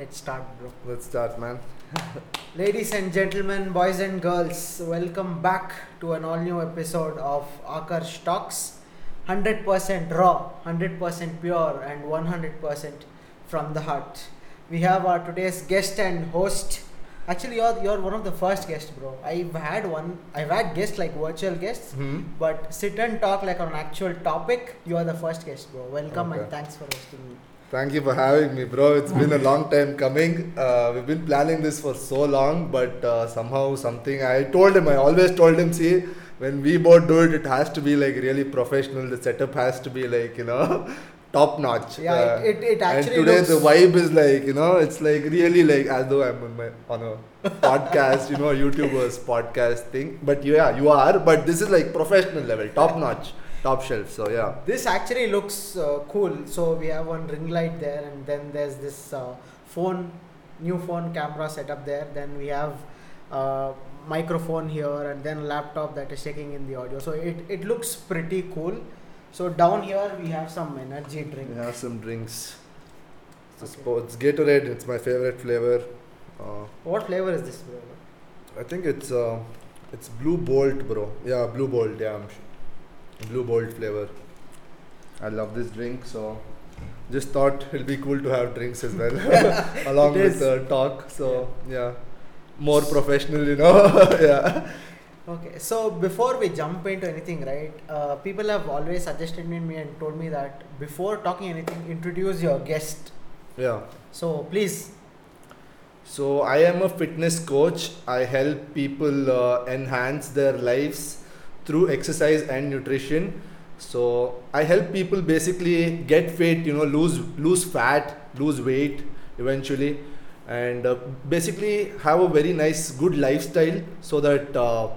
Let's start, bro. Let's start, man. Ladies and gentlemen, boys and girls, welcome back to an all new episode of Akash Talks. 100% raw, 100% pure, and 100% from the heart. We have our today's guest and host. Actually, you're, you're one of the first guests, bro. I've had one, I've had guests like virtual guests, Hmm? but sit and talk like on an actual topic. You are the first guest, bro. Welcome and thanks for hosting me. Thank you for having me, bro. It's been a long time coming. Uh, we've been planning this for so long, but uh, somehow something. I told him, I always told him, see, when we both do it, it has to be like really professional. The setup has to be like, you know, top notch. Yeah, Uh, it, it, it actually and today looks, the vibe is like, you know, it's like really like as though I'm on, my, on a podcast, you know, YouTubers podcast thing. But yeah, you are. But this is like professional level, top notch, top shelf. So yeah. This actually looks uh, cool. So we have one ring light there, and then there's this uh, phone, new phone camera setup there. Then we have uh, microphone here, and then laptop that is taking in the audio. So it, it looks pretty cool. So down here we have some energy drink. We have some drinks. It's, Okay. spo- it's Gatorade. It's my favorite flavor. Uh, What flavor is this, bro? I think it's uh, it's Blue Bolt, bro. Yeah, Blue Bolt. Yeah, Blue Bolt flavor. I love this drink, so just thought it'll be cool to have drinks as well, along with the talk. So yeah, more professional, you know. yeah. Okay, so before we jump into anything, right? Uh, people have always suggested me and told me that before talking anything, introduce your guest. Yeah. So please So I am a fitness coach. I help people uh, enhance their lives through exercise and nutrition. So I help people basically get fit, you know, lose lose fat, lose weight eventually, and uh, basically have a very nice, good lifestyle so that uh,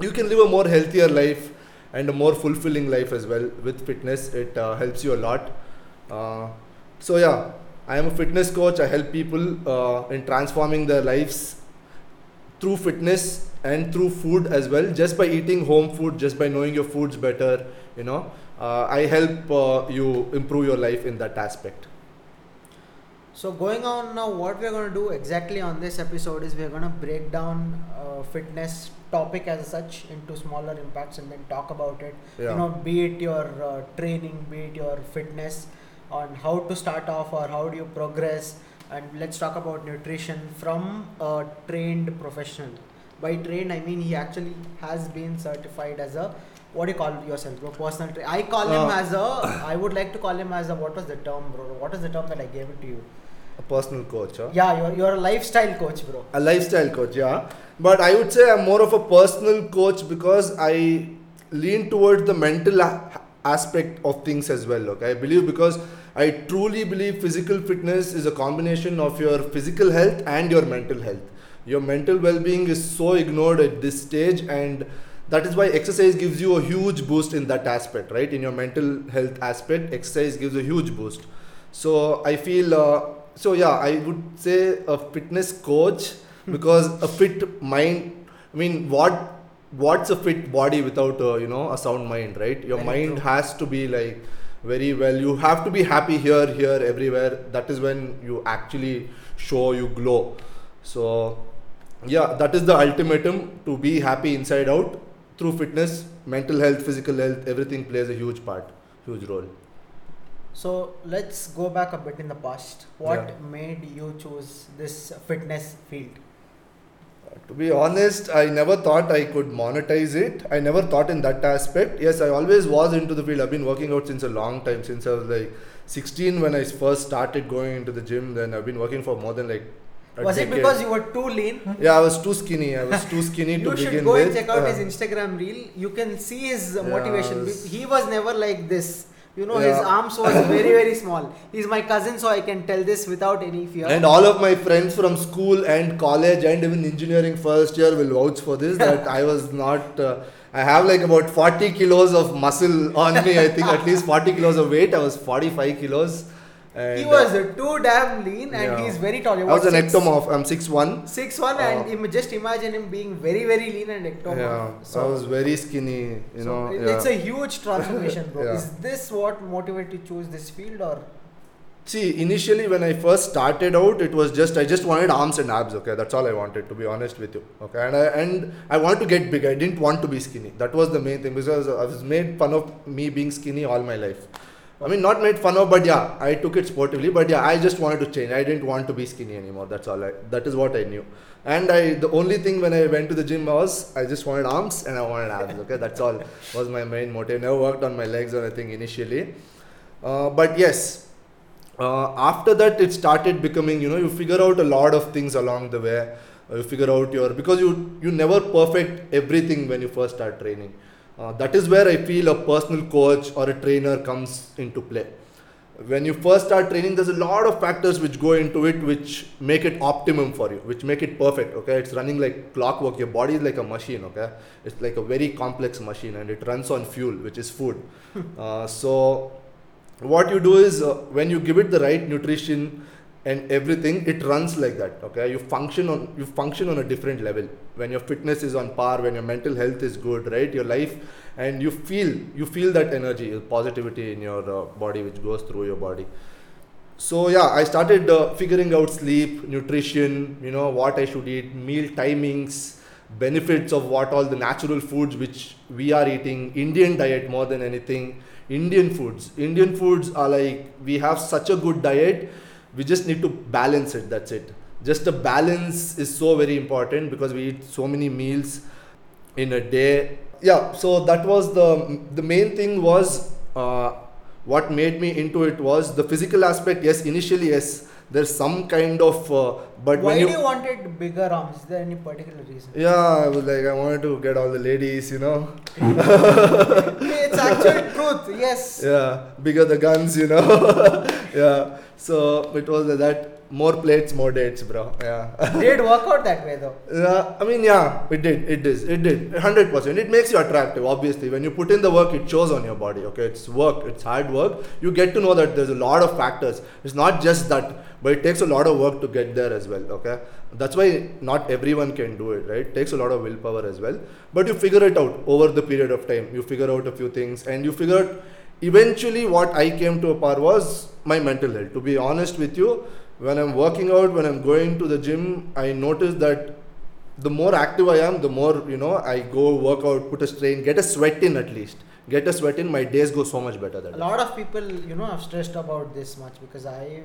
you can live a more healthier life and a more fulfilling life as well with fitness. It uh, helps you a lot. Uh, so yeah, I am a fitness coach. I help people uh, in transforming their lives through fitness and through food as well. Just by eating home food, just by knowing your foods better, you know, uh, I help uh, you improve your life in that aspect. So going on now, what we're going to do exactly on this episode is we're going to break down uh, fitness topic as such into smaller impacts and then talk about it. Yeah. You know, be it your uh, training, be it your fitness, on how to start off or how do you progress, and let's talk about nutrition from a trained professional. By trained, I mean he actually has been certified as a what do you call yourself, bro? Personal trainer. I call him Uh, as a. I would like to call him as a. What was the term, bro? What is the term that I gave it to you? A personal coach, huh? Yeah, you're, you're a lifestyle coach, bro. a lifestyle coach yeah but i would say i'm more of a personal coach because i lean towards the mental aspect of things as well okay? I believe because i truly believe physical fitness is a combination of your physical health and your mental health. Your mental well-being is so ignored at this stage and that is why exercise gives you a huge boost in that aspect right? In your mental health aspect exercise gives a huge boost. So i feel uh, so yeah i would say a fitness coach because a fit mind i mean what what's a fit body without a, you know a sound mind right your Very mind true. has to be like very well you have to be happy here here everywhere that is when you actually show you glow so yeah that is the ultimatum to be happy inside out through fitness mental health physical health everything plays a huge part huge role So let's go back a bit in the past. What Yeah. made you choose this fitness field? To be honest, I never thought I could monetize it. I never thought in that aspect. Yes, I always was into the field. I've been working out since a long time, since I was like 16 when I first started going into the gym. Then I've been working for more than like. A Was it because you were too lean? Yeah, I was too skinny. I was too skinny to you should go and check out Uh, his Instagram reel. You can see his Yeah, motivation. Was- He was never like this. You know, his arms was very very small. He's my cousin, so I can tell this without any fear. And all of my friends from school and college and even engineering first year will vouch for this that I was not. Uh, I have like about 40 kilos of muscle on me. I think at least 40 kilos of weight. I was 45 kilos. And, he was uh, too damn lean, and yeah. he's very tall. I was an ectomorph. I'm 6'1. Six one, Uh, and im- just imagine him being very very lean and ectomorph. Yeah, I was very skinny. You so know. it- yeah. it's a huge transformation, bro. Yeah. Is this what motivated you to choose this field, or See, initially when I first started out, it was just I just wanted arms and abs. Okay, that's all I wanted. To be honest with you. Okay, and I and I wanted to get big. I didn't want to be skinny. That was the main thing because I was made fun of me being skinny all my life. I mean, not made fun of, but yeah, I took it sportively. But yeah, I just wanted to change. I didn't want to be skinny anymore. That's all. I, that is what I knew. And I, the only thing when I went to the gym was I just wanted arms and I wanted abs. Okay, that's all was my main motive. Never worked on my legs or anything initially. Uh, but yes, uh, after that it started becoming you know you figure out a lot of things along the way you figure out your because you you never perfect everything when you first start training uh, that is where i feel a personal coach or a trainer comes into play. When you first start training there's a lot of factors which go into it which make it optimum for you which make it perfect okay? It's running like clockwork. Your body is like a machine okay? It's like a very complex machine and it runs on fuel which is food. Uh, so what you do is uh, when you give it the right nutrition and everything it runs like that okay? You function on you function on a different level. When your fitness is on par when your mental health is good right? Your life and you feel you feel that energy positivity in your uh, body which goes through your body. So yeah i started uh, figuring out sleep nutrition you know what i should eat meal timings benefits of what all the natural foods which we are eating indian diet more than anything Indian foods. Indian foods are like we have such a good diet, we just need to balance it. That's it. Just a balance is so very important because we eat so many meals in a day. Yeah, so that was the the main thing was uh, what made me into it was the physical aspect. Yes, initially yes, there's some kind of uh, but why when you, wanted bigger arms? Is there any particular reason? yeah, I was like I wanted to get all the ladies, you know. it's actual truth. Yes. yeah bigger the guns you know yeah so it was that more plates more dates bro yeah Did work out that way though. yeah i mean yeah it did it is it did 100% it makes you attractive obviously when you put in the work it shows on your body okay it's work it's hard work you get to know that there's a lot of factors it's not just that but it takes a lot of work to get there as well okay? That's why not everyone can do it right? It takes a lot of willpower as well. But you figure it out over the period of time. You figure out a few things and you figure out eventually what i came to a par was my mental health. To be honest with you when i'm working out when i'm going to the gym i notice that the more active i am the more you know i go work out put a strain get a sweat in at least. Get a sweat in my days go so much better A lot of people, you know, have stressed about this much because I,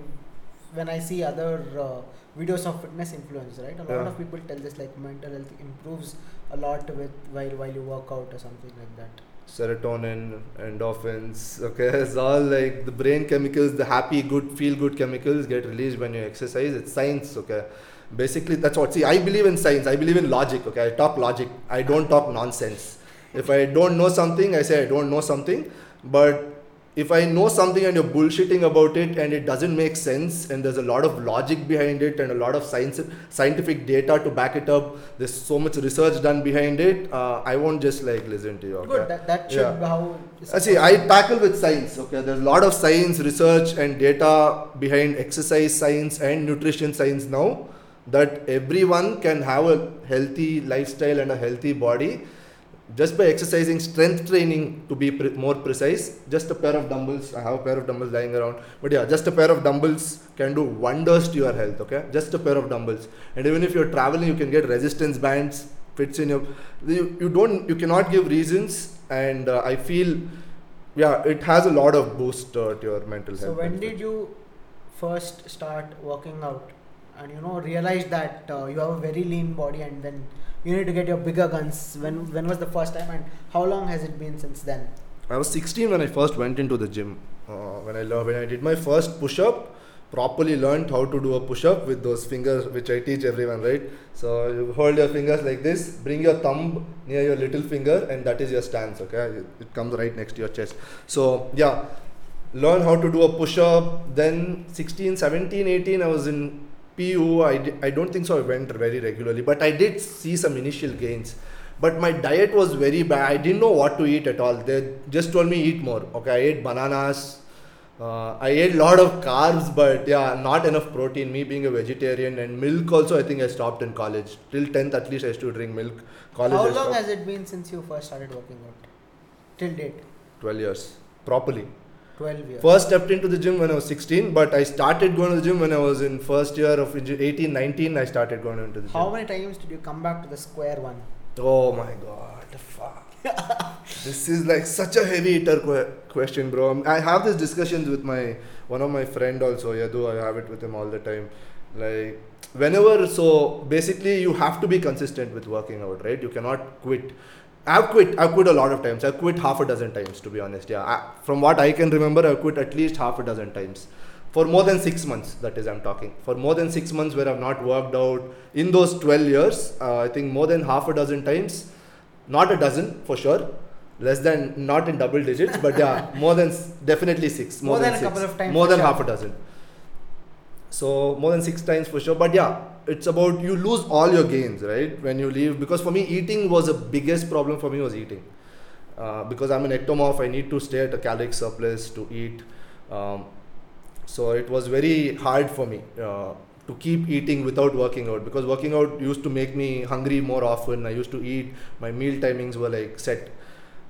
when I see other uh, videos of fitness influence, right? A lot Yeah. of people tell this like mental health improves a lot with while while you work out or something like that. serotonin endorphins okay? It's all like the brain chemicals the happy good feel good chemicals get released when you exercise. It's science okay? Basically that's what see i believe in science. I believe in logic okay? I talk logic. I don't talk nonsense. If i don't know something i say i don't know something. But if i know something and you're bullshitting about it and it doesn't make sense and there's a lot of logic behind it and a lot of science scientific data to back it up there's so much research done behind it uh, i won't just like listen to you okay? Good. That, that should Yeah. be how. I see. I tackle with science. Okay, there's a lot of science, research, and data behind exercise science and nutrition science now. That everyone can have a healthy lifestyle and a healthy body just by exercising strength training to be pre- more precise. Just a pair of dumbbells. I have a pair of dumbbells lying around. But yeah, just a pair of dumbbells can do wonders to your health. Okay, just a pair of dumbbells. And even if you're traveling, you can get resistance bands. Fits in your. You, you don't. You cannot give reasons. And uh, I feel yeah it has a lot of boost uh, to your mental health So when did you first start working out and you know realize that uh, you have a very lean body and then you need to get your bigger guns? When when was the first time and how long has it been since then? i was 16 when i first went into the gym. Uh, when i when i did my first push up properly learned how to do a push up with those fingers which i teach everyone right? So you hold your fingers like this bring your thumb near your little finger and that is your stance okay? It comes right next to your chest. So yeah learn how to do a push up then 16 17 18 i was in pu I, I don't think so i went very regularly but i did see some initial gains. But my diet was very bad. I didn't know what to eat at all. They just told me eat more. Okay i ate bananas. Uh, i ate a lot of carbs but yeah not enough protein. Me being a vegetarian and milk also i think i stopped in college. Till 10th at least i used to drink milk. College how long has it been since you first started working out? Till date. 12 years. Properly 12 years. First stepped into the gym when I was 16, but I started going to the gym when I was in first year of engi- 18, 19. I started going into the gym. How many times did you come back to the square one? Oh my god, fuck. this is like such a heavy hitter que- question, bro. I have these discussions with my one of my friend also. Yadu, I have it with him all the time. Like whenever, so basically you have to be consistent with working out, right? You cannot quit. I've quit. I've quit a lot of times. I've quit half a dozen times, to be honest. Yeah, I, from what I can remember, I've quit at least half a dozen times. For more than six months, that is, I'm talking. For more than six months, where I've not worked out in those 12 years, uh, I think more than half a dozen times, not a dozen for sure, less than not in double digits, but yeah, more than definitely six. More than a six. couple of times More than sure. half a dozen. So more than six times for sure. But yeah, it's about you lose all your gains, right? When you leave, because for me, eating was the biggest problem for me was eating. Uh, because I'm an ectomorph, I need to stay at a caloric surplus to eat. Um, so it was very hard for me uh, to keep eating without working out because working out used to make me hungry more often. I used to eat, my meal timings were like set.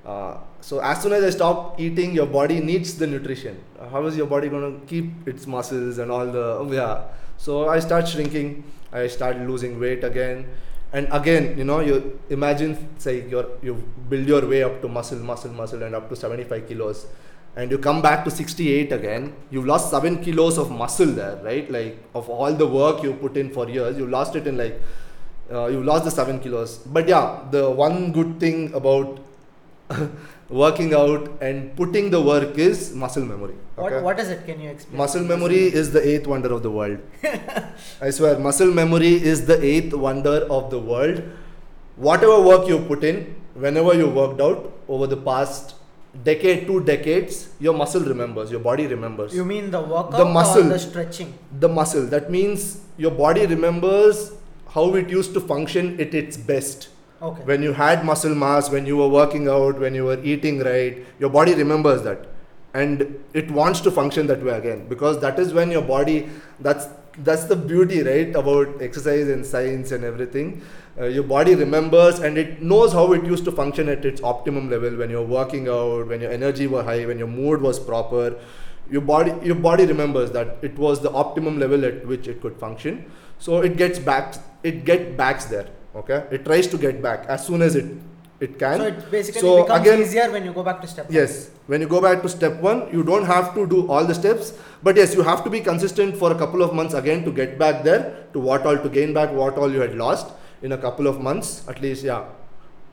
Uh, so as soon as I stop eating, your body needs the nutrition. How is your body going to keep its muscles and all the oh, yeah? So I start shrinking. I start losing weight again, and again, you know, you imagine say you you build your way up to muscle, muscle, muscle, and up to 75 kilos, and you come back to 68 again. You've lost seven kilos of muscle there, right? Like of all the work you put in for years, you lost it in like uh, you lost the seven kilos. But yeah, the one good thing about working out and putting the work is muscle memory. What, what is it? Can you explain? Muscle memory is the eighth wonder of the world. I swear, muscle memory is the eighth wonder of the world. Whatever work you put in, whenever you worked out over the past decade, two decades, your muscle remembers, your body remembers. You mean the workout The or muscle. the stretching? the muscle. That means your body remembers how it used to function at its best. Okay. When you had muscle mass, when you were working out, when you were eating right, your body remembers that. And it wants to function that way again because that is when your body that's that's the beauty right about exercise and science and everything uh, your body remembers and it knows how it used to function at its optimum level when you're working out when your energy was high when your mood was proper your body your body remembers that it was the optimum level at which it could function so it gets back it get backs there okay it tries to get back as soon as it it can so it basically So becomes again- easier when you go back to step one. Yes, when you go back to step one, you don't have to do all the steps, but yes, you have to be consistent for a couple of months again to get back there to what all to gain back what all you had lost in a couple of months at least. Yeah,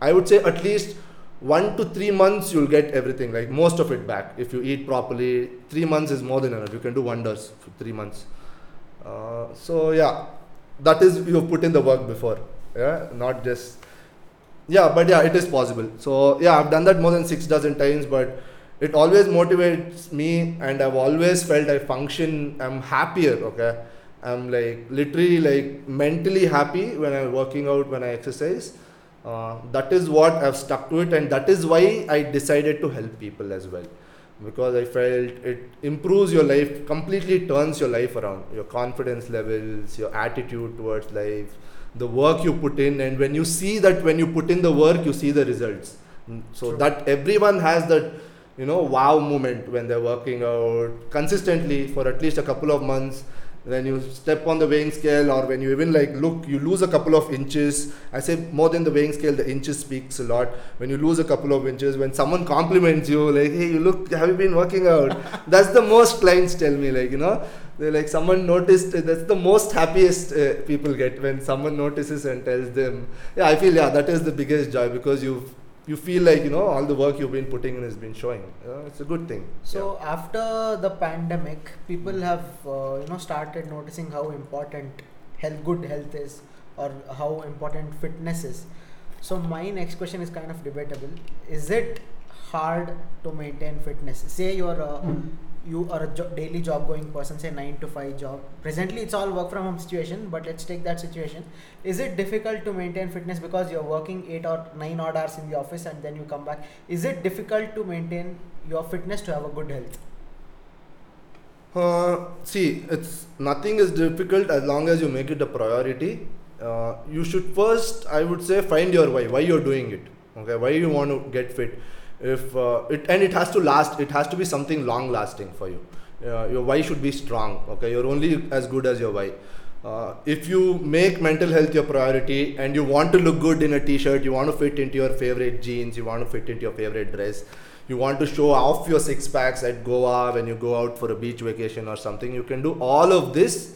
I would say at least one to three months you'll get everything like most of it back if you eat properly. Three months is more than enough. You can do wonders for three months. Uh, so yeah, that is you've put in the work before. Yeah, not just yeah but yeah it is possible. So yeah i've done that more than six dozen times but it always motivates me and i've always felt i function i'm happier okay? I'm like literally like mentally happy when i'm working out when i exercise. Uh, that is what i've stuck to it and that is why i decided to help people as well. Because i felt it improves your life completely turns your life around. Your confidence levels your attitude towards life the work you put in and when you see that when you put in the work you see the results. Mm, so True. that everyone has that you know wow moment when they're working out consistently for at least a couple of months. When you step on the weighing scale or when you even like look you lose a couple of inches. I say more than the weighing scale the inches speaks a lot. When you lose a couple of inches when someone compliments you like hey you look have you been working out? That's the most clients tell me like you know they like someone noticed that's the most happiest uh, people get when someone notices and tells them yeah i feel yeah that is the biggest joy because you you feel like you know all the work you've been putting in has been showing uh, it's a good thing So after the pandemic, people have uh, you know started noticing how important health, good health is, or how important fitness is. So my next question is kind of debatable. Is it hard to maintain fitness? Say you're a, you are a jo- daily job going person, say nine to five job. Presently, it's all work from home situation, but let's take that situation. Is it difficult to maintain fitness because you're working eight or nine odd hours in the office and then you come back? Is it difficult to maintain your fitness to have a good health? Uh, see, it's nothing is difficult as long as you make it a priority. Uh, you should first, I would say, find your why. Why you're doing it? Okay, why you want to get fit? If uh, it and it has to last it has to be something long lasting for you. Uh, your why should be strong okay? You're only as good as your why. Uh, if you make mental health your priority and you want to look good in a t-shirt you want to fit into your favorite jeans you want to fit into your favorite dress you want to show off your six packs at goa when you go out for a beach vacation or something you can do all of this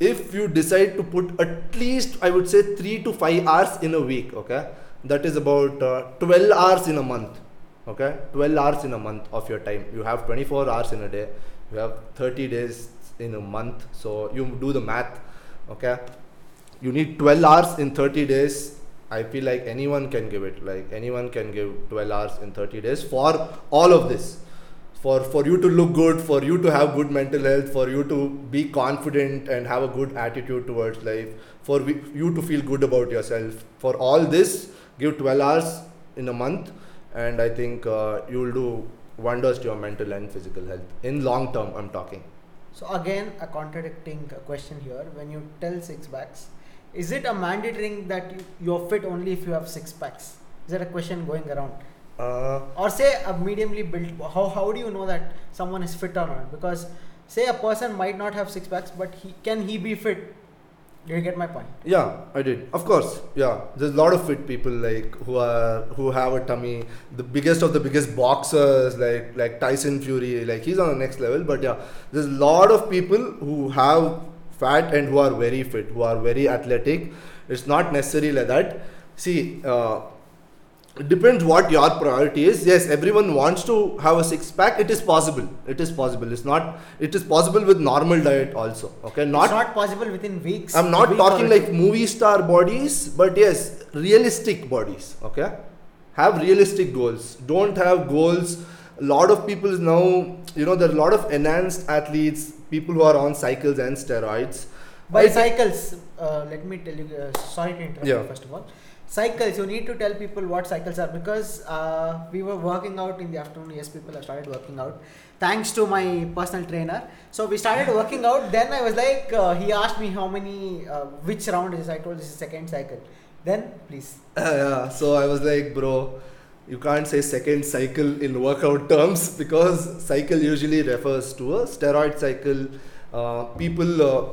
if you decide to put at least i would say 3 to 5 hours in a week okay that is about uh, 12 hours in a month. Okay? 12 hours in a month of your time. You have 24 hours in a day. You have 30 days in a month. So you do the math. Okay? You need 12 hours in 30 days. I feel like anyone can give it. Like anyone can give 12 hours in 30 days for all of this. For for you to look good for you to have good mental health for you to be confident and have a good attitude towards life for you to feel good about yourself. For all this give 12 hours in a month and i think uh, you will do wonders to your mental and physical health in long term i'm talking So again, a contradicting question here. When you tell six packs, is it a mandatory thing that you, you're fit only if you have six packs? Is that a question going around? uh, Or say a mediumly built. How how do you know that someone is fit or not? Because say a person might not have six packs, but he can he be fit? You get my point? Yeah, I did. Of course, yeah. There's a lot of fit people like who are who have a tummy. The biggest of the biggest boxers like like Tyson Fury, like he's on the next level. But yeah, there's a lot of people who have fat and who are very fit, who are very athletic. It's not necessarily like that. See, uh, it depends what your priority is. Yes, everyone wants to have a six pack. It is possible. It is possible. It's not. It is possible with normal diet also. Okay, not it's not possible within weeks. I'm not week talking like movie star bodies, but yes, realistic bodies. Okay, have realistic goals. Don't have goals. A lot of people now, you know, there are a lot of enhanced athletes, people who are on cycles and steroids. By cycles, uh, let me tell you. Uh, sorry to interrupt. Yeah. You first of all, cycles. You need to tell people what cycles are because uh, we were working out in the afternoon. Yes, people have started working out. Thanks to my personal trainer. So we started working out. Then I was like, uh, he asked me how many, uh, which round is. I told this is second cycle. Then please. yeah, so I was like, bro, you can't say second cycle in workout terms because cycle usually refers to a steroid cycle. Uh, people uh,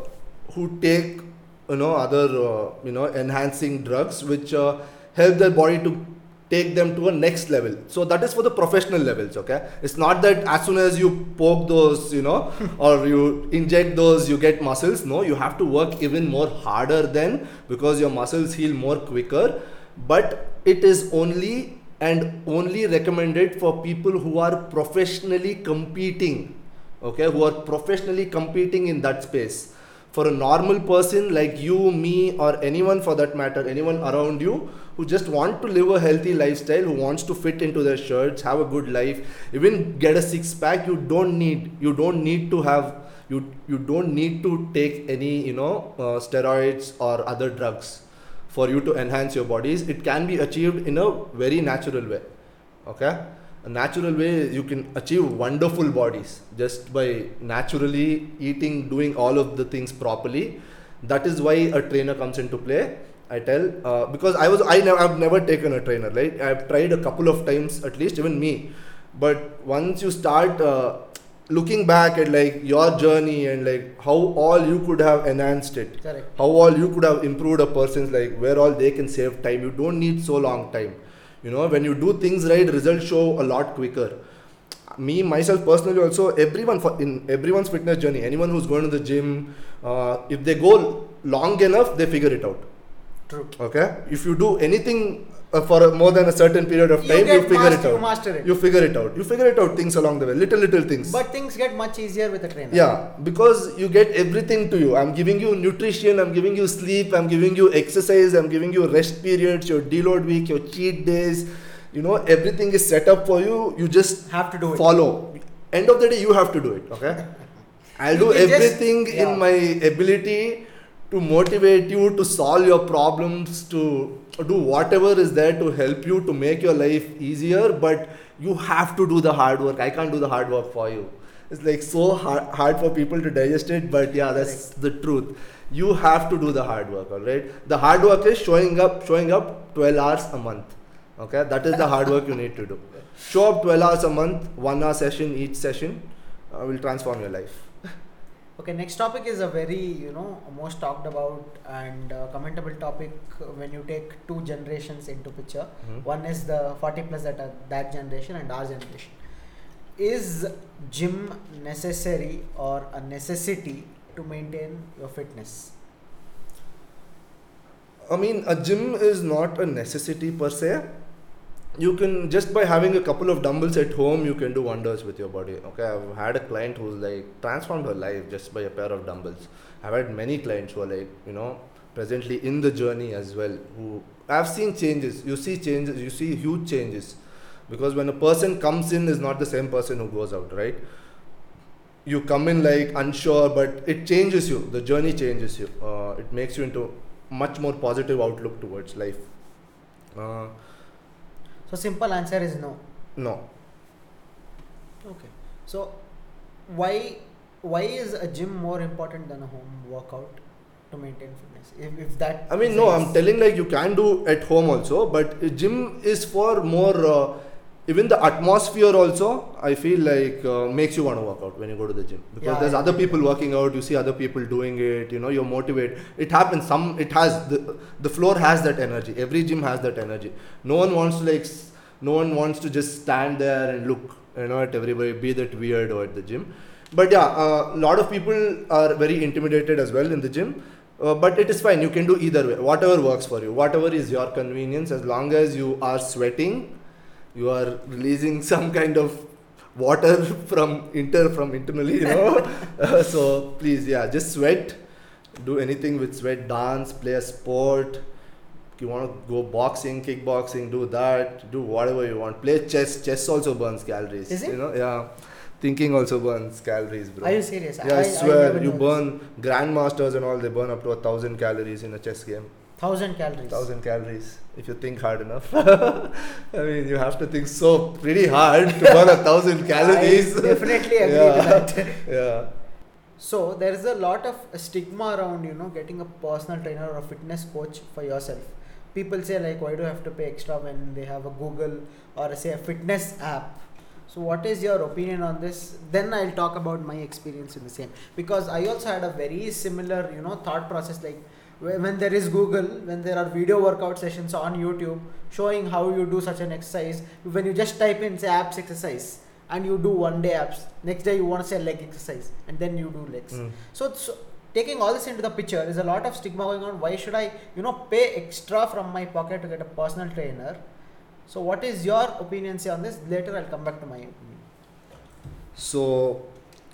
who take you know other uh, you know enhancing drugs which uh, help their body to take them to a next level. So that is for the professional levels okay? It's not that as soon as you poke those you know or you inject those you get muscles. No you have to work even more harder then because your muscles heal more quicker. But it is only and only recommended for people who are professionally competing okay? Who are professionally competing in that space for a normal person like you me or anyone for that matter anyone around you who just want to live a healthy lifestyle who wants to fit into their shirts have a good life even get a six pack you don't need you don't need to have you you don't need to take any you know uh, steroids or other drugs for you to enhance your bodies. It can be achieved in a very natural way. Okay natural way you can achieve wonderful bodies just by naturally eating doing all of the things properly. That is why a trainer comes into play. I tell uh, because i was i never i've never taken a trainer right? I've tried a couple of times at least even me. But once you start uh, looking back at like your journey and like how all you could have enhanced it Correct. how all you could have improved a person's like where all they can save time you don't need so long time you know when you do things right results show a lot quicker. Me myself personally also everyone for in everyone's fitness journey anyone who's going to the gym uh, if they go long enough they figure it out. True. okay? If you do anything Uh, for a, more than a certain period of time you get figure master- it you out master it. you figure it out you figure it out things along the way little little things But things get much easier with a trainer. yeah, because you get everything to you. I'm giving you nutrition, I'm giving you sleep, I'm giving you exercise, I'm giving you rest periods, your deload week, your cheat days. You know, everything is set up for you. You just Have to do it. follow. End of the day, you have to do it. Okay. I'll do You just- everything yeah. in my ability to motivate you, to solve your problems, to do whatever is there to help you to make your life easier. But you have to do the hard work. I can't do the hard work for you. It's like so hard, hard for people to digest it, but yeah, that's the truth. You have to do the hard work, all right? The hard work is showing up, showing up 12 hours a month. Okay, that is the hard work you need to do. show up 12 hours a month one hour session each session uh, will transform your life Okay, next topic is a very you know most talked about and uh, commentable topic when you take two generations into picture. Mhm. One is the 40 plus that are that generation and our generation. Is gym necessary or a necessity to maintain your fitness? I mean, a gym is not a necessity per se. You can just by having a couple of dumbbells at home, you can do wonders with your body. Okay, I've had a client who's like transformed her life just by a pair of dumbbells. I've had many clients who are like, you know, presently in the journey as well. Who I've seen changes. You see changes. You see huge changes, because when a person comes in, is not the same person who goes out, right? You come in like unsure, but it changes you. The journey changes you. Uh, it makes you into much more positive outlook towards life. Uh, So simple answer is no. no, Okay. So why why is a gym more important than a home workout to maintain fitness? If, if that I mean no. I'm telling like you can do at home also, but gym is for more. Uh, even the atmosphere also, I feel like uh, makes you want to work out when you go to the gym because Yeah, there's I other people working out. You see other people doing it. You know, you're motivated. It happens. Some it has the the floor has that energy. Every gym has that energy. No one wants to like. No one wants to just stand there and look. You know, at everybody, be that weirdo at the gym. But yeah, a lot of people are very intimidated as well in the gym. Uh, but it is fine. You can do either way. Whatever works for you. Whatever is your convenience. As long as you are sweating, you are releasing some kind of water from inter from internally. You know. Uh, so please, yeah, just sweat. Do anything with sweat. Dance. Play a sport. You want to go boxing, kickboxing, do that. Do whatever you want. Play chess. Chess also burns calories. Is it? You know, yeah. Thinking also burns calories, bro. Are you serious? Yeah, I, I swear, never you burn grandmasters and all. They burn up to a thousand calories in a chess game. Thousand calories. Thousand calories if you think hard enough. I mean, you have to think so pretty hard to burn a thousand calories. I definitely agree yeah. to that. yeah. So there is a lot of stigma around you know getting a personal trainer or a fitness coach for yourself. People say like why do you have to pay extra when they have a Google or say a fitness app. So what is your opinion on this? Then I'll talk about my experience in the same because I also had a very similar you know thought process like when there is Google, when there are video workout sessions on YouTube showing how you do such an exercise, when you just type in say abs exercise and you do one day abs, next day you want to say leg exercise and then you do legs. Mm. So, so taking all this into the picture is a lot of stigma going on. Why should I, you know, pay extra from my pocket to get a personal trainer? So, what is your opinion say on this? Later, I'll come back to my opinion. So,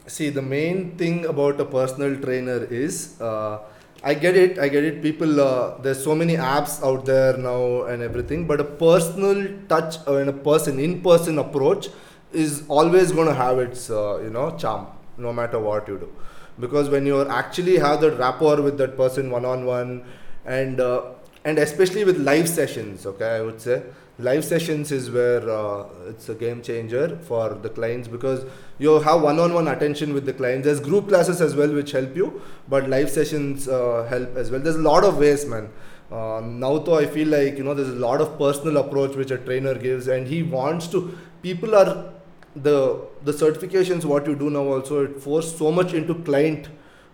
see, the main thing about a personal trainer is uh, I get it, I get it. People, uh, there's so many apps out there now and everything, but a personal touch uh, and a person, in person approach is always going to have its, uh, you know, charm no matter what you do. Because when you actually have that rapport with that person one on one, and uh, and especially with live sessions, okay, I would say live sessions is where uh, it's a game changer for the clients because you have one-on-one attention with the clients. There's group classes as well which help you but live sessions uh, help as well. There's a lot of ways man. Uh, now though i feel like you know there's a lot of personal approach which a trainer gives and he wants to people are the the certifications what you do now also it force so much into client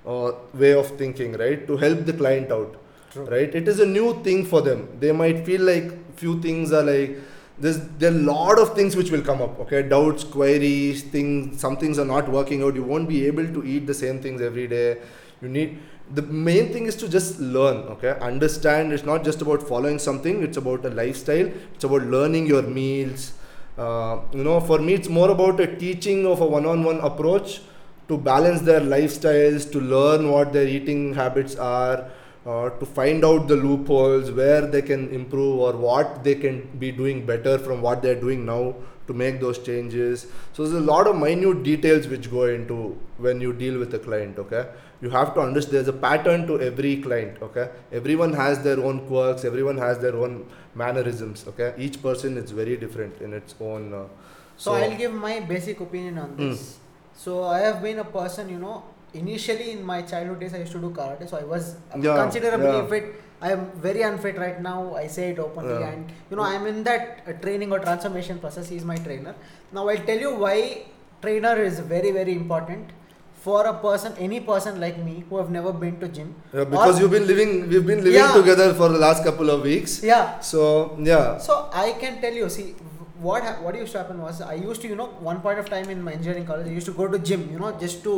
uh, way of thinking right? To help the client out True. right? It is a new thing for them. They might feel like few things are like there's there are a lot of things which will come up okay? Doubts queries things some things are not working out. You won't be able to eat the same things every day. You need the main thing is to just learn okay? Understand it's not just about following something it's about a lifestyle. It's about learning your meals. Uh, you know for me it's more about a teaching of a one-on-one approach to balance their lifestyles to learn what their eating habits are uh, to find out the loopholes where they can improve or what they can be doing better from what they're doing now to make those changes. So there's a lot of minute details which go into when you deal with a client okay? You have to understand there's a pattern to every client okay? Everyone has their own quirks everyone has their own mannerisms okay? Each person is very different in its own uh, So, I'll give my basic opinion on this. So, I have been a person, you know, initially in my childhood days, I used to do karate. So, I was Yeah, considerably yeah. fit I am very unfit right now. I say it openly, Yeah. and you know I am in that uh, training or transformation process. He's my trainer. Now I'll tell you why trainer is very very important for a person, any person like me who have never been to gym. Yeah, because Or- you've been living, we've been living together for the last couple of weeks. Yeah. So yeah, So I can tell you, see, what ha- what used to happen was I used to, you know, one point of time in my engineering college, I used to go to gym, you know, just to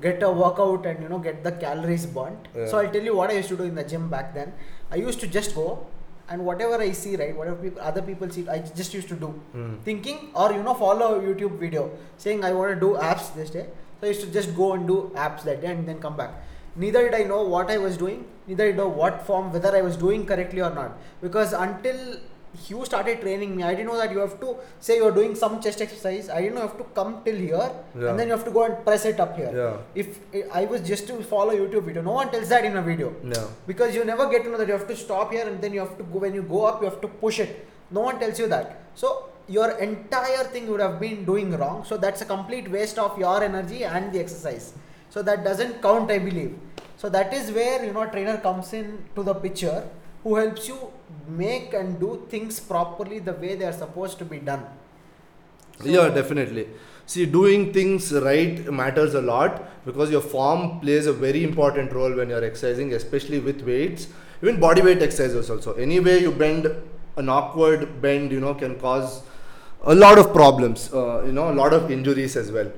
get a workout and you know get the calories burnt. Yeah. So I'll tell you what I used to do in the gym back then. I used to just go and whatever I see, right, whatever people, other people see, I just used to do, Hmm. thinking or you know follow a YouTube video saying I want to do abs this day. So I used to just go and do abs that day and then come back. Neither did I know what I was doing, neither did I know what form, whether I was doing correctly or not. Because until you started training me, I didn't know that you have to say you're doing some chest exercise. I didn't know you have to come till here Yeah. and then you have to go and press it up here. Yeah. If eh, I was just to follow YouTube video, no one tells that in a video. Yeah, because you never get to know that you have to stop here and then you have to go when you go up you have to push it. No one tells you that. So your entire thing would have been doing wrong. So that's a complete waste of your energy and the exercise. So that doesn't count i believe. So that is where you know trainer comes in to the picture who helps you make and do things properly the way they are supposed to be done So- yeah, definitely. See, doing things right matters a lot because your form plays a very important role when you're exercising, especially with weights. Even body weight exercises also. Any way you bend an awkward bend, you know, can cause a lot of problems. Uh, you know, a lot of injuries as well.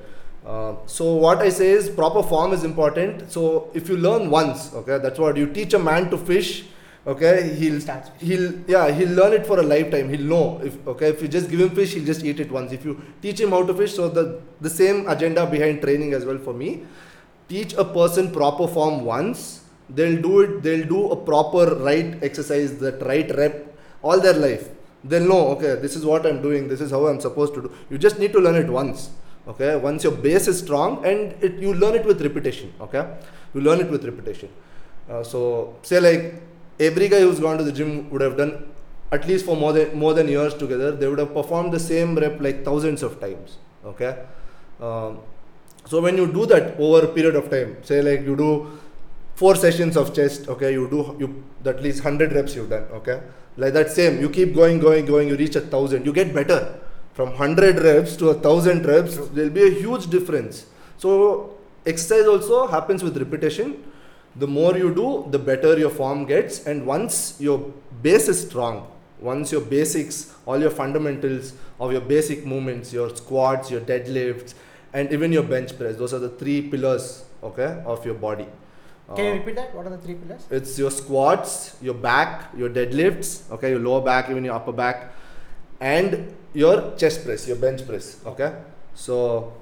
Uh, so what I say is proper form is important. So if you learn once, okay, that's what you teach a man to fish. Okay, he'll he'll yeah he'll learn it for a lifetime. He'll know if okay if you just give him fish, he'll just eat it once. If you teach him how to fish, so the the same agenda behind training as well for me. Teach a person proper form once. They'll do it. They'll do a proper right exercise, that right rep, all their life. They'll know okay this is what I'm doing. This is how I'm supposed to do. You just need to learn it once. Okay, once your base is strong and it you learn it with repetition. Okay, you learn it with repetition. Uh, so say like every guy who's gone to the gym would have done at least for more than more than years together they would have performed the same rep like thousands of times okay? Um, so when you do that over a period of time say like you do four sessions of chest okay you do you at least 100 reps you've done okay? Like that same you keep going going going you reach a thousand you get better. From 100 reps to a thousand reps there'll be a huge difference. So exercise also happens with repetition the more you do the better your form gets. And once your base is strong once your basics all your fundamentals of your basic movements your squats your deadlifts and even your bench press those are the three pillars okay of your body. Can you Uh, repeat that? What are the three pillars? it's your squats your back your deadlifts okay your lower back even your upper back and your chest press your bench press okay? So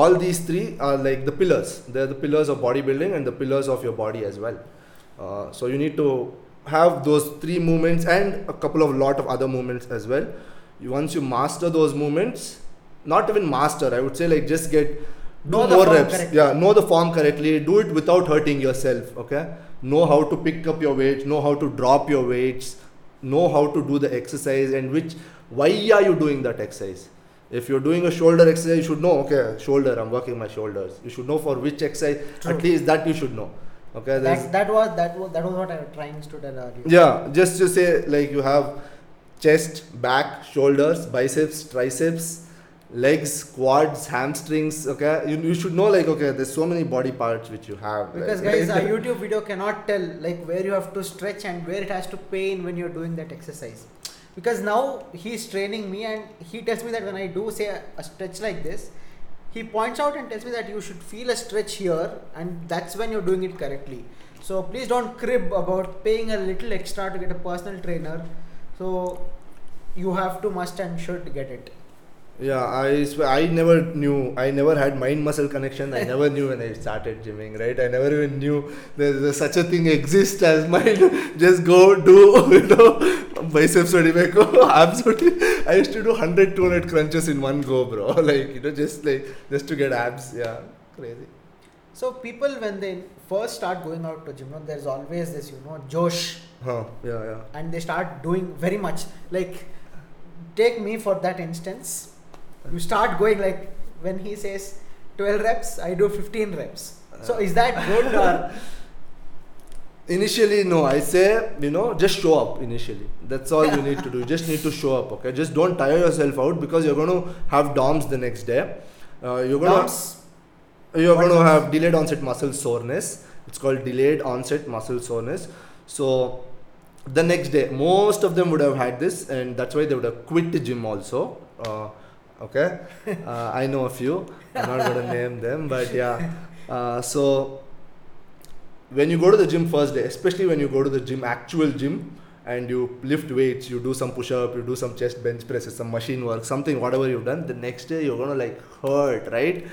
all these three are like the pillars. They're the pillars of bodybuilding and the pillars of your body as well. Uh, so you need to have those three movements and a couple of lot of other movements as well. You, once you master those movements not even master i would say like just get do Know more reps. correctly. yeah know the form correctly. Do it without hurting yourself okay? Know how to pick up your weights know how to drop your weights. Know how to do the exercise and which why are you doing that exercise if you're doing a shoulder exercise you should know okay shoulder i'm working my shoulders. You should know for which exercise True. at least that you should know. Okay that, that was that was that was what i was trying to tell earlier. Yeah just to say like you have chest back shoulders biceps triceps legs quads hamstrings okay? You, you should know like okay there's so many body parts which you have Because guys, a YouTube video cannot tell like where you have to stretch and where it has to pain when you're doing that exercise. Because now he's training me and he tells me that when I do say a, a stretch like this, he points out and tells me that you should feel a stretch here and that's when you're doing it correctly. So please don't crib about paying a little extra to get a personal trainer. So you have to must and should get it. Yeah, I swear, I never knew. I never had mind muscle connection. I never knew when I started gymming, right? I never even knew there's, there's such a thing exists as mind. Just go do, you know, biceps odi- I used to do 100, 200 crunches in one go, bro. Like, you know, just like, just to get abs. Yeah, crazy. So people when they first start going out to gym, you know, there's always this, you know, Josh Huh, yeah, yeah. and they start doing very much like take me for that instance you start going like when he says 12 reps i do 15 reps so is that good or Initially, no. I say, you know, just show up initially. That's all you need to do. You just need to show up, okay? Just don't tire yourself out because you're going to have DOMS the next day. Uh, you're going DOMS? to you're What going to have delayed onset muscle soreness. It's called delayed onset muscle soreness. So the next day, most of them would have had this, and that's why they would have quit the gym also. Uh, okay, uh, I know a few. I'm not going to name them, but yeah. Uh, so when you go to the gym first day, especially when you go to the gym, actual gym, and you lift weights, you do some push up, you do some chest bench presses, some machine work, something, whatever you've done, the next day you're gonna like hurt, right?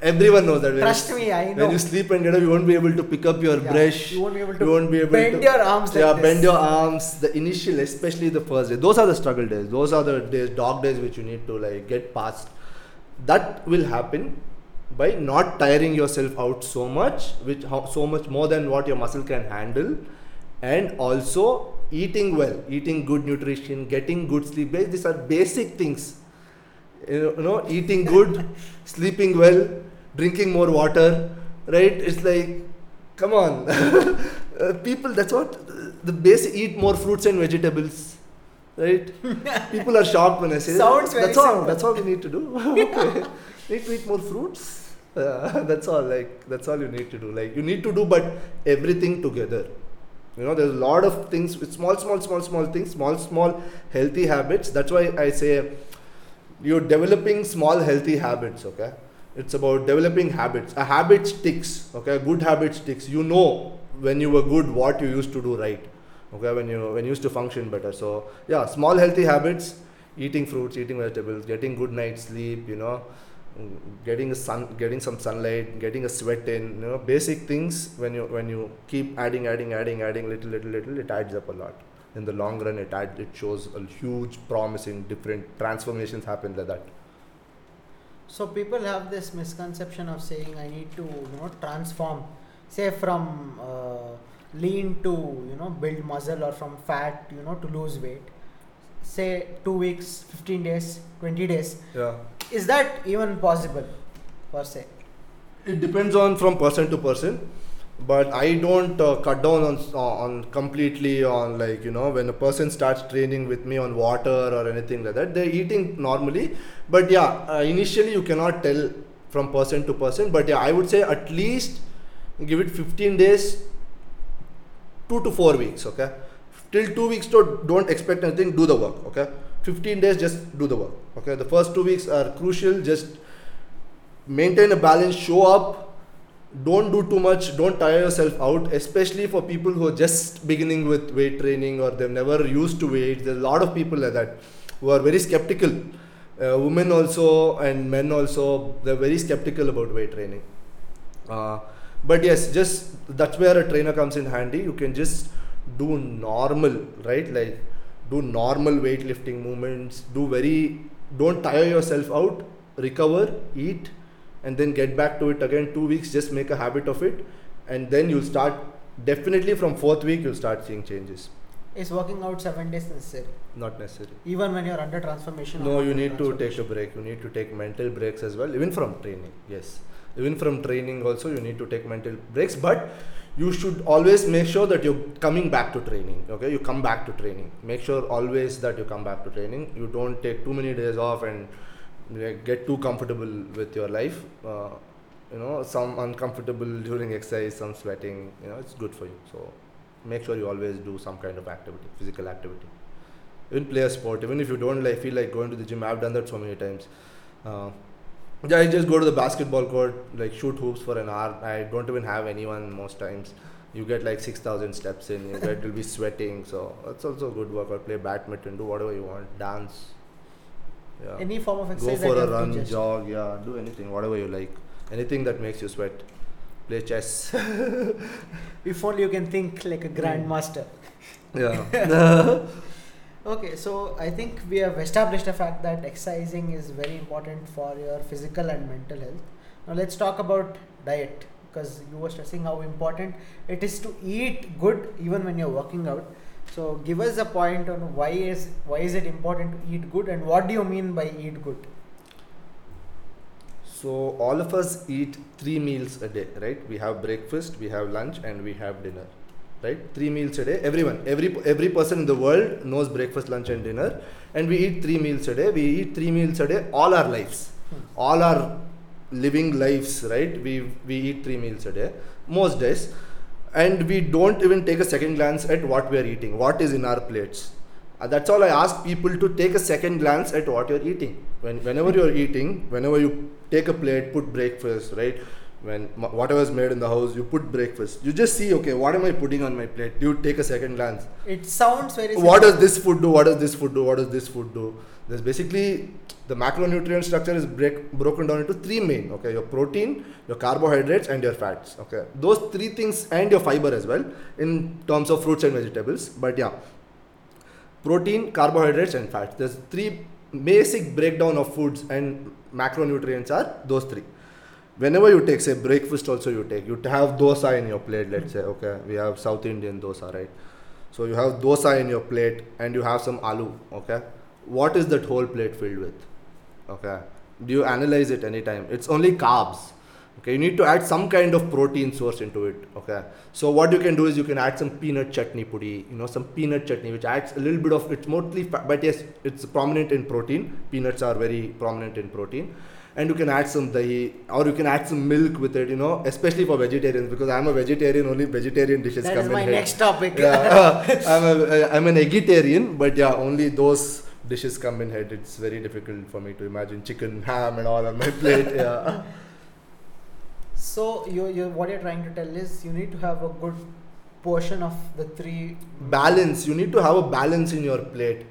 Everyone knows that. Trust you, me, I know. When you sleep and get up, you won't be able to pick up your Yeah, brush. You won't be able to You won't be able bend to your arms like yeah, this. bend your arms. The initial, especially the first day, those are the struggle days. Those are the days, dog days, which you need to like get past. That will happen by not tiring yourself out so much, which how, so much more than what your muscle can handle, and also eating well, eating good nutrition, getting good sleep. These are basic things. You know, eating good, sleeping well, drinking more water, right? It's like, come on, Uh, people. That's what the basic. Eat more fruits and vegetables, right? people are shocked when I say Sounds very That's all. simple. That's all we need to do. okay, need to eat more fruits. Uh, that's all. Like that's all you need to do. Like you need to do, but everything together. You know, there's a lot of things small, small, small, small things, small, small healthy habits. That's why I say you're developing small healthy habits okay it's about developing habits a habit sticks okay a good habit sticks you know when you were good what you used to do right okay when you when you used to function better so yeah small healthy habits eating fruits eating vegetables getting good night's sleep you know getting a sun getting some sunlight getting a sweat in you know basic things when you when you keep adding adding adding adding little little little it adds up a lot in the long run it add, it shows a huge promise in different transformations happen like that So people have this misconception of saying I need to you know transform, say from uh, lean to you know build muscle or from fat you know to lose weight. Say two weeks, fifteen days, twenty days. yeah Is that even possible, per se? it depends on from person to person but i don't uh, cut down on on completely on like you know when a person starts training with me on water or anything like that they're eating normally. But yeah uh, initially you cannot tell from person to person but yeah i would say at least give it 15 days 2 to 4 weeks okay? Till 2 weeks to don't expect anything do the work okay 15 days just do the work okay? The first 2 weeks are crucial just maintain a balance show up don't do too much don't tire yourself out especially for people who are just beginning with weight training or they've never used to weight. There's a lot of people like that who are very skeptical uh, women also and men also they're very skeptical about weight training. Uh, but yes just that's where a trainer comes in handy. You can just do normal right? Like do normal weightlifting movements do very don't tire yourself out recover eat and then get back to it again two weeks just make a habit of it and then you'll start definitely from fourth week you'll start seeing changes Is working out seven days necessary? not necessary Even when you're under transformation? no you need to take a break you need to take mental breaks as well even from training yes even from training also you need to take mental breaks but you should always make sure that you're coming back to training okay? You come back to training. Make sure always that you come back to training. You don't take too many days off and get too comfortable with your life. Uh, you know some uncomfortable during exercise some sweating you know it's good for you. So make sure you always do some kind of activity physical activity. Even play a sport. Even if you don't like feel like going to the gym i've done that so many times. Uh, yeah i just go to the basketball court like shoot hoops for an hour. I don't even have anyone most times. You get like 6000 steps in you get you'll be sweating so that's also a good workout. Play badminton do whatever you want dance. Yeah. Any form of exercise. go for a to run jog yeah do anything whatever you like. Anything that makes you sweat. Play chess. If only you can think like a hmm. grandmaster. yeah Okay, so I think we have established the fact that exercising is very important for your physical and mental health. Now let's talk about diet because you were stressing how important it is to eat good even when you're working out. So give us a point on why is why is it important to eat good and what do you mean by eat good? So all of us eat three meals a day, right? We have breakfast, we have lunch, and we have dinner. Right? Three meals a day. Everyone, every every person in the world knows breakfast, lunch, and dinner, and we eat three meals a day. We eat three meals a day all our lives, Hmm. all our living lives, right? We we eat three meals a day most days, and we don't even take a second glance at what we are eating, what is in our plates. Uh, that's all I ask people to take a second glance at what you're eating. When whenever you're eating, whenever you take a plate, put breakfast, right? When whatever is made in the house, you put breakfast. You just see, okay, what am I putting on my plate? You take a second glance. It sounds very. What does this food do? What does this food do? What does this food do? There's basically the macronutrient structure is break, broken down into three main. Okay, your protein, your carbohydrates, and your fats. Okay, those three things and your fiber as well in terms of fruits and vegetables. But yeah, protein, carbohydrates, and fats. There's three basic breakdown of foods and macronutrients are those three. Whenever you take, say, breakfast, also you take, you have dosa in your plate. Let's say, okay, we have South Indian dosa, right? So you have dosa in your plate and you have some aloo, okay? What is that whole plate filled with? Okay. Do you analyze it anytime? It's only carbs. Okay, you need to add some kind of protein source into it. Okay. So what you can do is you can add some peanut chutney pudi, you know, some peanut chutney, which adds a little bit of it's mostly but yes, it's prominent in protein. Peanuts are very prominent in protein. And you can add some dahi or you can add some milk with it, you know, especially for vegetarians because I'm a vegetarian, only vegetarian dishes That come is in my here next topic. yeah, uh, I'm, a, uh, I'm an vegetarian, but yeah, only those dishes come in head. It's very difficult for me to imagine chicken, ham, and all on my plate. Yeah. So you you what you're trying to tell is you need to have a good portion of the three balance. You need to have a balance in your plate.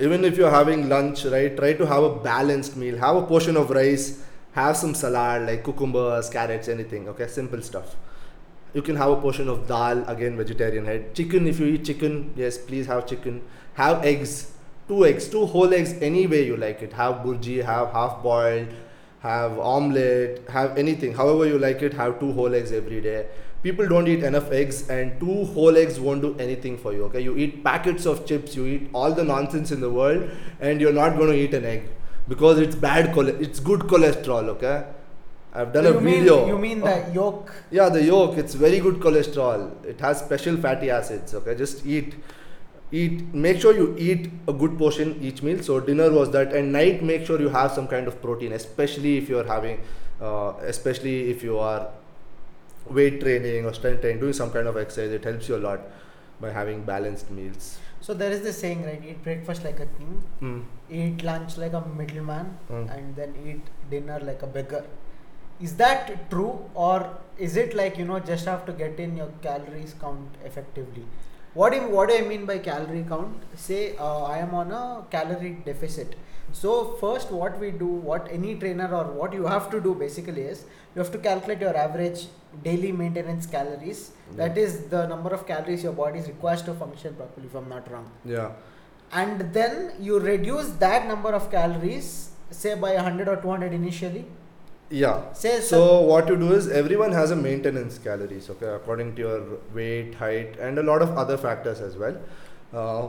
Even if you're having lunch, right? Try to have a balanced meal. Have a portion of rice. Have some salad like cucumbers, carrots, anything. Okay, simple stuff. You can have a portion of dal, again vegetarian head. Chicken, if you eat chicken, yes, please have chicken. Have eggs, two eggs, two whole eggs, any way you like it. Have burji, have half boiled, have omelette, have anything. However you like it, have two whole eggs every day. People don't eat enough eggs, and two whole eggs won't do anything for you. Okay, you eat packets of chips, you eat all the nonsense in the world, and you're not going to eat an egg because it's bad. Chole- it's good cholesterol. Okay, I've done you a mean, video. You mean the yolk? Yeah, the yolk, it's very good cholesterol. It has special fatty acids. Okay, just eat. Eat. Make sure you eat a good portion each meal. So dinner was that, and night make sure you have some kind of protein, especially if you're having, uh, especially if you are weight training or strength training, doing some kind of exercise. It helps you a lot by having balanced meals. So there is this saying, right? Eat breakfast like a king, Mm. eat lunch like a middleman, Mm. and then eat dinner like a beggar. Is that true, or is it like you know just have to get in your calories count effectively? What do what do I mean by calorie count? Say uh, I am on a calorie deficit. So first, what we do, what any trainer or what you have to do basically is you have to calculate your average daily maintenance calories. That is the number of calories your body requires to function properly. If I'm not wrong Yeah. and then you reduce that number of calories say by 100 or 200 initially Yeah. say So what you do is everyone has a maintenance calories, okay, according to your weight, height, and a lot of other factors as well. Uh,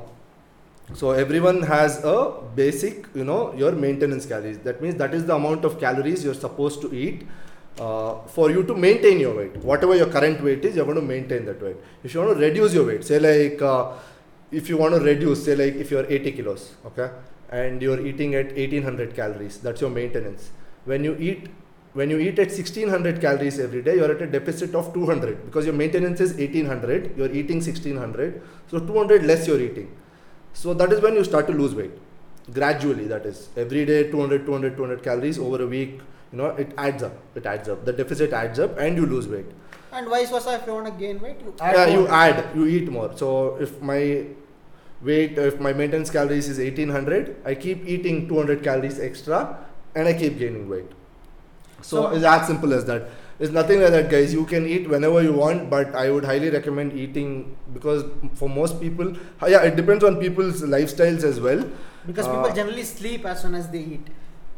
so everyone has a basic, you know, your maintenance calories. That means that is the amount of calories you're supposed to eat uh, for you to maintain your weight. Whatever your current weight is, you're going to maintain that weight. If you want to reduce your weight, say like uh, if you want to reduce, say like if you're 80 kilos, okay, and you're eating at 1800 calories, that's your maintenance. When you eat when you eat at 1600 calories every day you're at a deficit of 200 because your maintenance is 1800 you're eating 1600 so 200 less you're eating. So that is when you start to lose weight. Gradually that is. Every day 200 200 200 calories over a week you know it adds up. It adds up. The deficit adds up and you lose weight. And vice versa if you want to gain weight you add yeah you add. You eat more. So if my weight if my maintenance calories is 1800 i keep eating 200 calories extra and i keep gaining weight so, So- it's as simple as that. It's nothing like that guys. You can eat whenever you want but i would highly recommend eating because for most people yeah it depends on people's lifestyles as well. Because uh, people generally sleep as soon as they eat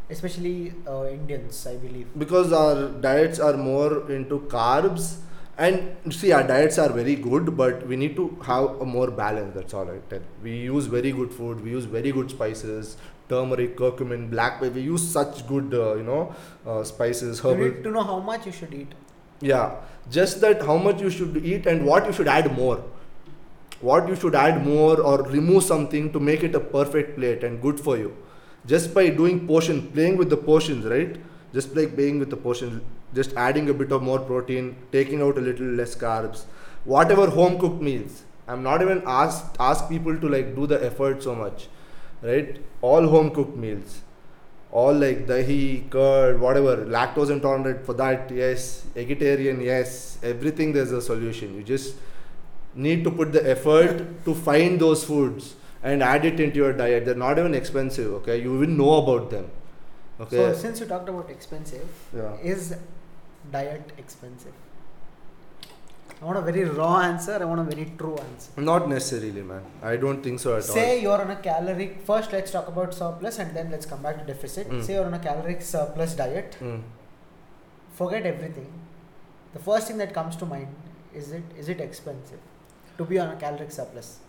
especially uh, indians i believe. Because our diets are more into carbs and see our diets are very good but we need to have a more balance that's all i tell. We use very good food we use very good spices turmeric curcumin black pepper we use such good uh, you know uh, spices you need to know how much you should eat Yeah, just that how much you should eat and what you should add more. What you should add more or remove something to make it a perfect plate and good for you. Just by doing portion, playing with the portions, right? Just like playing with the portions, just adding a bit of more protein, taking out a little less carbs, whatever home cooked meals. I'm not even asked ask people to like do the effort so much, right? All home cooked meals all like dahi, curd, whatever, lactose intolerant for that, yes, vegetarian, yes, everything there's a solution. You just need to put the effort to find those foods and add it into your diet. They're not even expensive, okay? You even know about them. Okay. So since you talked about expensive, Yeah. is diet expensive? I want a very raw answer. I want a very true answer. not necessarily, man. I don't think so at Say all. Say you're on a caloric. First, let's talk about surplus, and then let's come back to deficit. Mm. Say you're on a caloric surplus diet. Mm. Forget everything. The first thing that comes to mind is it is it expensive to be on a caloric surplus?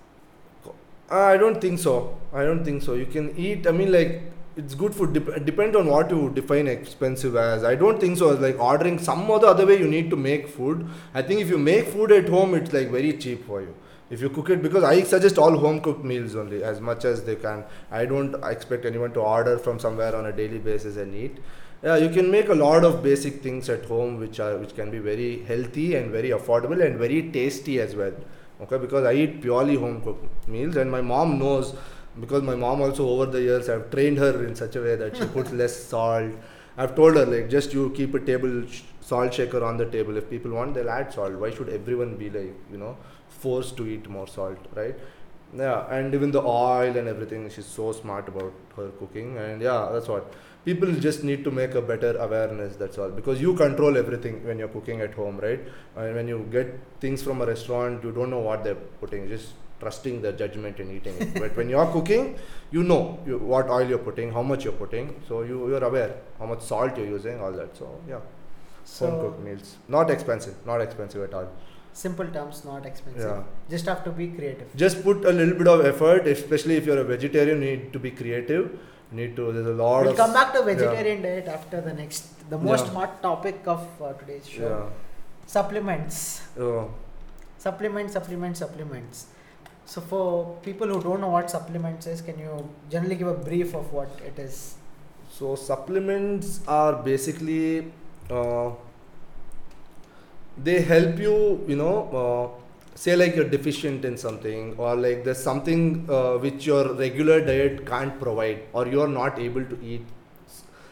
I don't think so. I don't think so. You can eat. I mean, like it's good. Dep- depend on what you define expensive as. I don't think so. Like ordering some other other way you need to make food. I think if you make food at home, it's like very cheap for you. If you cook it, because I suggest all home cooked meals only as much as they can. I don't expect anyone to order from somewhere on a daily basis and eat. Yeah, you can make a lot of basic things at home, which are which can be very healthy and very affordable and very tasty as well okay because i eat purely home cooked meals and my mom knows because my mom also over the years i've trained her in such a way that she puts less salt. I've told her like just you keep a table sh- salt shaker on the table. If people want they'll add salt. Why should everyone be like you know forced to eat more salt right? Yeah and even the oil and everything she's so smart about her cooking. And yeah that's what. People just need to make a better awareness that's all. Because you control everything when you're cooking at home right? And when you get things from a restaurant you don't know what they're putting. Just trusting their judgment and eating it but when you're cooking you know you, what oil you're putting how much you're putting so you, you're aware how much salt you're using all that so yeah home cooked meals not expensive not expensive at all simple terms, not expensive. yeah Just have to be creative. just put a little bit of effort especially if you're a vegetarian you need to be creative you need to there's a lot We'll of come back to yeah. vegetarian diet after the next, the most Yeah. hot topic of uh, today's show. yeah Supplements. oh. Supplements, supplements, supplements. So for people who don't know what supplements is, can you generally give a brief of what it is? So supplements are basically uh, they help you, you know, uh, say like you're deficient in something or like there's something uh, which your regular diet can't provide or you're not able to eat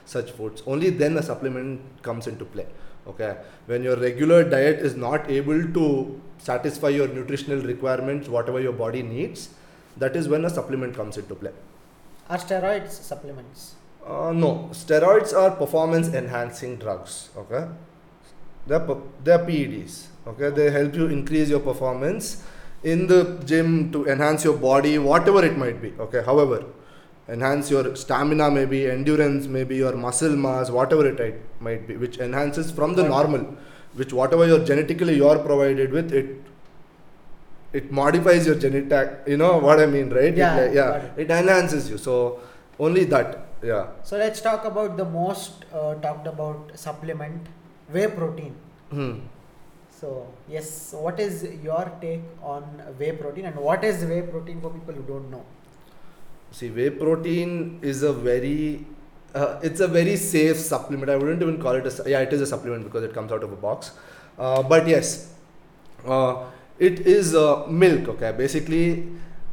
such foods. Only then a supplement comes into play. Okay, when your regular diet is not able to satisfy your nutritional requirements, whatever your body needs, that is when a supplement comes into play. Are steroids supplements? Uh, no, steroids are performance enhancing drugs. Okay, they're they're PEDs. Okay, they help you increase your performance in the gym to enhance your body, whatever it might be. Okay, however, enhance your stamina, maybe endurance, maybe your muscle mass, whatever it might- be, which enhances from the normal, which whatever you're genetically you're provided with, it it modifies your genetic. You know what I mean, right? Yeah, it, yeah, it enhances you. So only that. Yeah. So let's talk about the most uh, talked about supplement, whey protein. Hmm. So yes, what is your take on whey protein and what is whey protein for people who don't know? See, whey protein is a very, uh, it's a very safe supplement. I wouldn't even call it a, yeah, it is a supplement because it comes out of a box. Uh, but yes, uh, it is uh, milk. Okay, basically,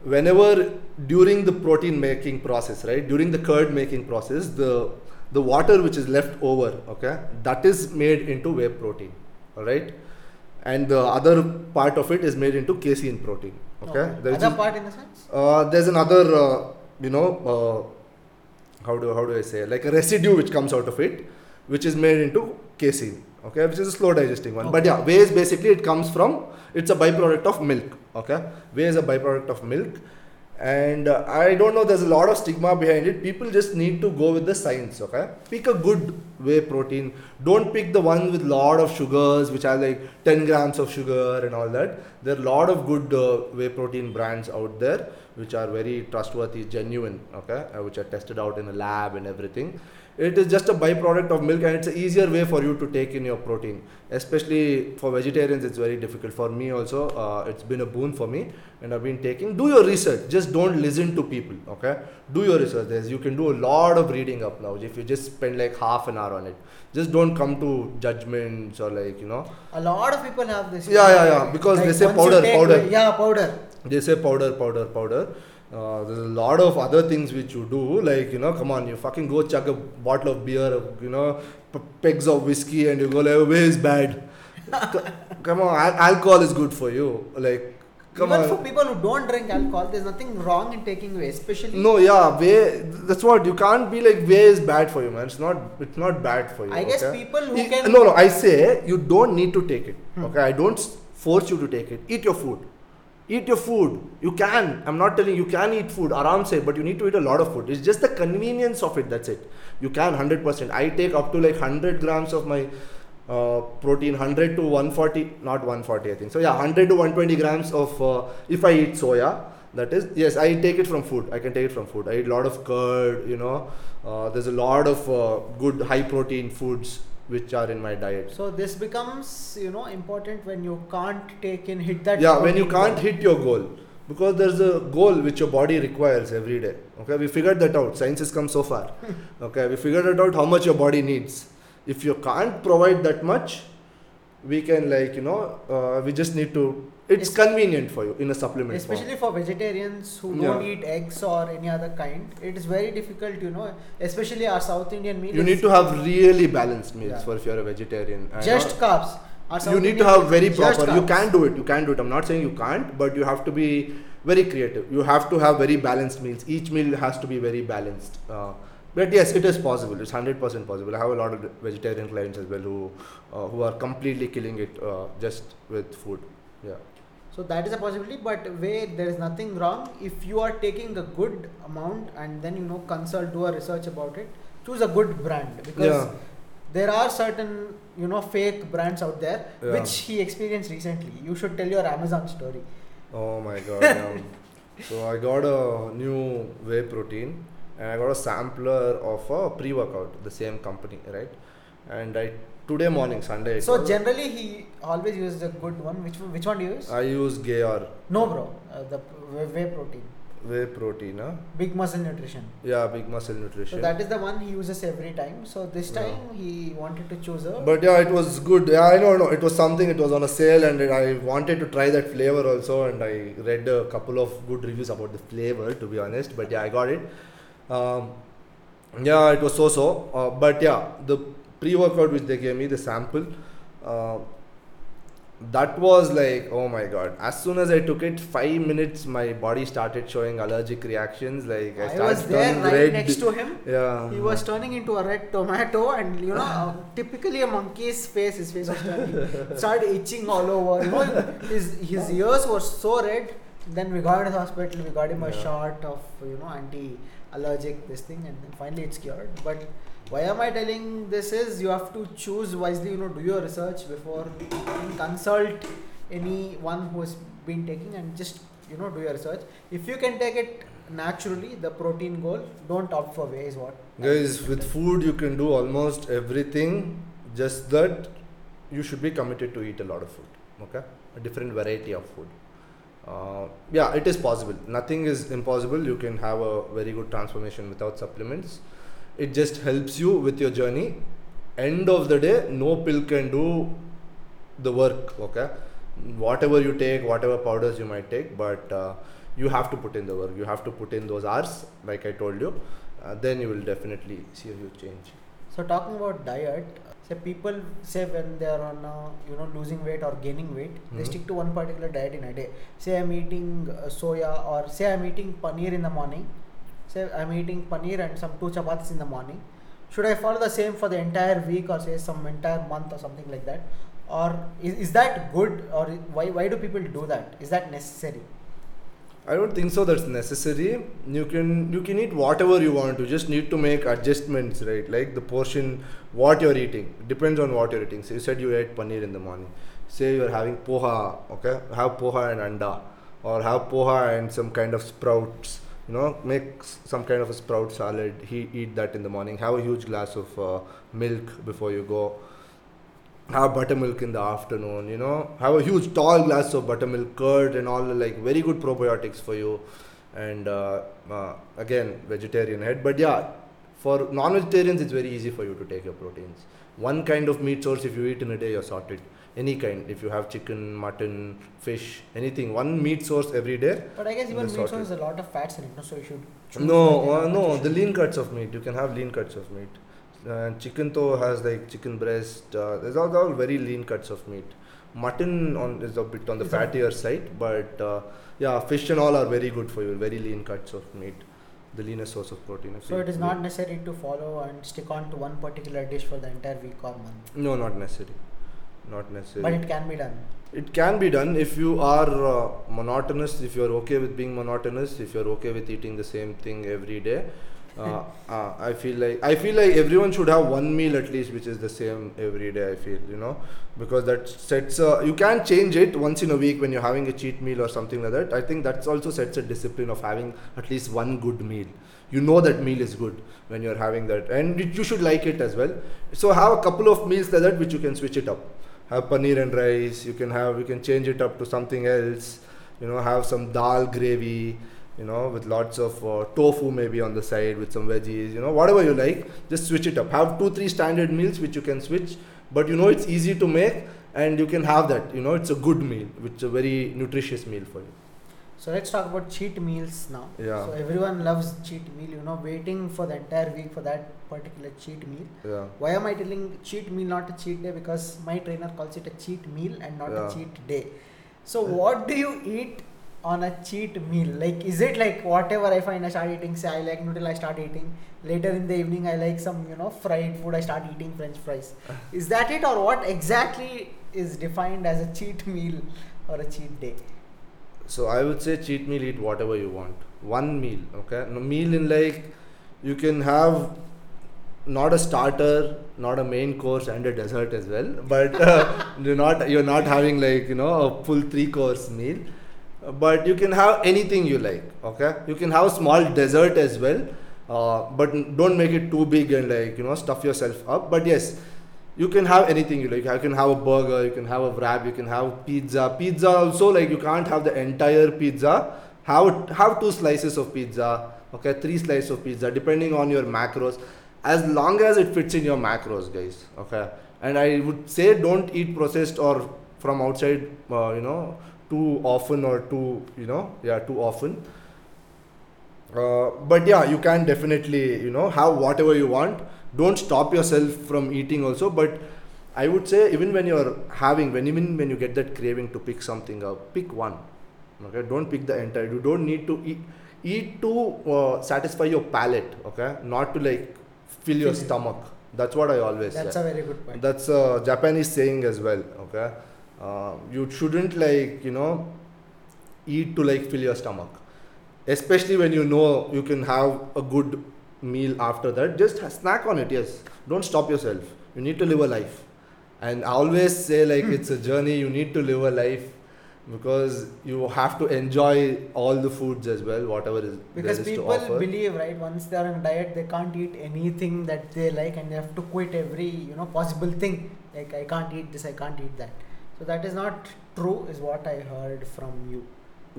whenever during the protein making process, right, during the curd making process, the the water which is left over, okay, that is made into whey protein. All right. And the other part of it is made into casein protein. Okay. There is Other part in the sense? uh, there's another, uh, you know, uh, how do how do I say, like a residue which comes out of it, which is made into casein. Okay, which is a slow digesting one. But yeah, whey is basically it comes from it's a byproduct of milk. Okay, whey is a byproduct of milk, and uh, I don't know. There's a lot of stigma behind it. People just need to go with the science. Okay, pick a good whey protein. Don't pick the one with lot of sugars, which are like 10 grams of sugar and all that. There are a lot of good uh, whey protein brands out there, which are very trustworthy, genuine. Okay, uh, which are tested out in a lab and everything. It is just a byproduct of milk and it's an easier way for you to take in your protein. Especially for vegetarians it's very difficult. For me also uh, it's been a boon for me and i've been taking. Do your research. Just don't listen to people okay? Do your research. There's, you can do a lot of reading up now. If you just spend like half an hour on it just don't come to judgments or like you know. A lot of people have this. Yeah, yeah, yeah, because they say powder, powder. Yeah, powder. they say powder powder powder uh, there's a lot of other things which you do like you know come on you fucking go chuck a bottle of beer you know p- pegs of whiskey and you go like whey is bad? Come on al- alcohol is good for you like come Even on. for people who don't drink alcohol, there's nothing wrong in taking whey, especially. no yeah whey that's what you can't be like whey is bad for you man? It's not it's not bad for you I guess people who can- no no i say you don't need to take it Hmm. okay? I don't force you to take it. Eat your food eat your food. You can. I'm not telling you can eat food aram say but you need to eat a lot of food. It's just the convenience of it that's it. You can 100% i take up to like 100 grams of my uh, protein 100 to 140 not 140 i think. So yeah 100 to 120 grams of uh, if i eat soya that is yes i take it from food. I can take it from food. I eat a lot of curd you know. Uh, there's a lot of uh, good high protein foods which are in my diet. So this becomes, you know, important when you can't take in hit that. yeah when you can't goal. hit your goal. Because there's a goal which your body requires every day. Okay we figured that out. Science has come so far. Okay we figured it out how much your body needs. If you can't provide that much we can like you know uh, we just need to it's convenient for you in a supplement form. Especially for vegetarians who Yeah. don't eat eggs or any other kind, it is very difficult, you know. Especially our South Indian meal. you need to have really balanced meals Yeah. for if you're a vegetarian just carbs. You need to have very proper you carbs. can do it you can do it i'm not saying you can't but you have to be very creative you have to have very balanced meals each meal has to be very balanced uh, but yes it is possible it's 100% possible i have a lot of vegetarian clients as well who uh, who are completely killing it uh, just with food yeah So that is a possibility, but where there is nothing wrong if you are taking a good amount and then you know consult, do a research about it. Choose a good brand because Yeah. there are certain you know fake brands out there Yeah. which he experienced recently. You should tell your Amazon story. Oh my god. yeah. so I got a new whey protein and I got a sampler of a pre-workout, the same company, right? And I today morning, Sunday. So generally he always uses a good one. Which one- which one do you use? I use Gayar no, bro. Uh, the whey protein, whey protein, huh? Big Muscle Nutrition. Yeah, big muscle nutrition. So that is the one he uses every time. So this Yeah. time he wanted to choose a. but yeah, it was good. Yeah, I know, no, it was something. It was on a sale, and I wanted to try that flavor also. And I read a couple of good reviews about the flavor, to be honest. But yeah, I got it. Um, yeah, it was so-so. Uh, but yeah, the pre-workout which they gave me, the sample, uh, that was like, oh my god! As soon as I took it, five minutes, my body started showing allergic reactions. Like I, I was there turning right red. next to him. Yeah. He was turning into a red tomato, and you know, typically a monkey's face, his face was turning, started itching all over. You know, his his ears were so red. Then we got him to the hospital. We got him a Yeah. shot of you know anti-allergic this thing, and then finally it's cured. But why am I telling this? Is you have to choose wisely. You know, do your research before consult anyone who has been taking, and just you know do your research. If you can take it naturally, the protein goal, don't opt for whey is what. Guys, with food you can do almost everything. Just that you should be committed to eat a lot of food. Okay, a different variety of food. Uh, yeah, it is possible. Nothing is impossible. You can have a very good transformation without supplements. It just helps you with your journey. End of the day, no pill can do the work. Okay, whatever you take, whatever powders you might take, but uh, you have to put in the work. You have to put in those hours, like I told you. Uh, then you will definitely see a huge change. So talking about diet, people say when they are on uh, you know losing weight or gaining weight, they Mhm. stick to one particular diet in a day. Say I'm eating uh, soya or say I'm eating paneer in the morning. Say I'm eating paneer and some two chapatis in the morning. Should I follow the same for the entire week or say some entire month or something like that? Or is, is that good or why why do people do that? Is that necessary? I don't think so. That's necessary. You can you can eat whatever you want. You just need to make adjustments, right? Like the portion, what you're eating depends on what you're eating. So you said you ate paneer in the morning. Say you're having poha, okay? Have poha and anda, or have poha and some kind of sprouts. You know, make some kind of a sprout salad. He eat that in the morning. Have a huge glass of uh, milk before you go. Have buttermilk in the afternoon. You know, have a huge tall glass of buttermilk, curd, and all like very good probiotics for you. And uh, uh, again, vegetarian head. But yeah, for non-vegetarians, it's very easy for you to take your proteins. One kind of meat source, if you eat in a day, you're sorted. Any kind, if you have chicken, mutton, fish, anything, one meat source every day. But I guess even meat sorted. source has a lot of fats in it, no? so you should. choose No, uh, no, the lean cuts of meat. You can have lean cuts of meat. And chicken though has like chicken breast. Uh, there's all, all very lean cuts of meat. Mutton on is a bit on the fattier side, but uh, yeah, fish and all are very good for you. Very lean cuts of meat, the leanest source of protein. So it is not necessary to follow and stick on to one particular dish for the entire week or month. No, not necessary. Not necessary. But it can be done. It can be done if you are uh, monotonous, if you're okay with being monotonous, if you're okay with eating the same thing every day. Uh, uh, I feel like I feel like everyone should have one meal at least, which is the same every day. I feel you know because that sets. Uh, you can change it once in a week when you're having a cheat meal or something like that. I think that's also sets a discipline of having at least one good meal. You know that meal is good when you're having that, and it, you should like it as well. So have a couple of meals like that which you can switch it up have paneer and rice you can have you can change it up to something else you know have some dal gravy you know with lots of uh, tofu maybe on the side with some veggies you know whatever you like just switch it up have two three standard meals which you can switch but you know it's easy to make and you can have that you know it's a good meal which is a very nutritious meal for you So let's talk about cheat meals now. Yeah. So everyone loves cheat meal, you know, waiting for the entire week for that particular cheat meal. yeah Why am I telling cheat meal not a cheat day? Because my trainer calls it a cheat meal and not Yeah. a cheat day. So what do you eat on a cheat meal? Like is it like whatever I find I start eating, say I like noodle, I start eating. Later in the evening I like some, you know, fried food, I start eating French fries. Is that it or what exactly is defined as a cheat meal or a cheat day? So I would say cheat meal, eat whatever you want. One meal, okay? No meal in like you can have not a starter, not a main course, and a dessert as well. But uh, you're not you're not having like you know a full three course meal. But you can have anything you like, okay? You can have a small dessert as well, uh, but don't make it too big and like you know stuff yourself up. But yes, you can have anything you like. You can have a burger, you can have a wrap, you can have pizza. Pizza also like you can't have the entire pizza. Have have two slices of pizza, okay, three slices of pizza, depending on your macros. As long as it fits in your macros, guys. Okay, and I would say don't eat processed or from outside. Uh, you know, too often or too you know yeah too often. Uh, but yeah, you can definitely you know have whatever you want. Don't stop yourself from eating also. But I would say even when you're having when even when you get that craving to pick something up, pick one. Okay, don't pick the entire. You don't need to eat eat to uh, satisfy your palate. Okay, not to like fill your stomach. That's what I always That's say. a very good point. That's a Japanese saying as well. Okay, uh, you shouldn't like you know eat to like fill your stomach, especially when you know you can have a good meal after that. Just snack on it. Yes, don't stop yourself. You need to live a life, and I always say like it's a journey. You need to live a life because you have to enjoy all the foods as well, whatever is because is people believe right once they are on a diet they can't eat anything that they like and they have to quit every you know possible thing like i can't eat this i can't eat that so that is not true is what i heard from you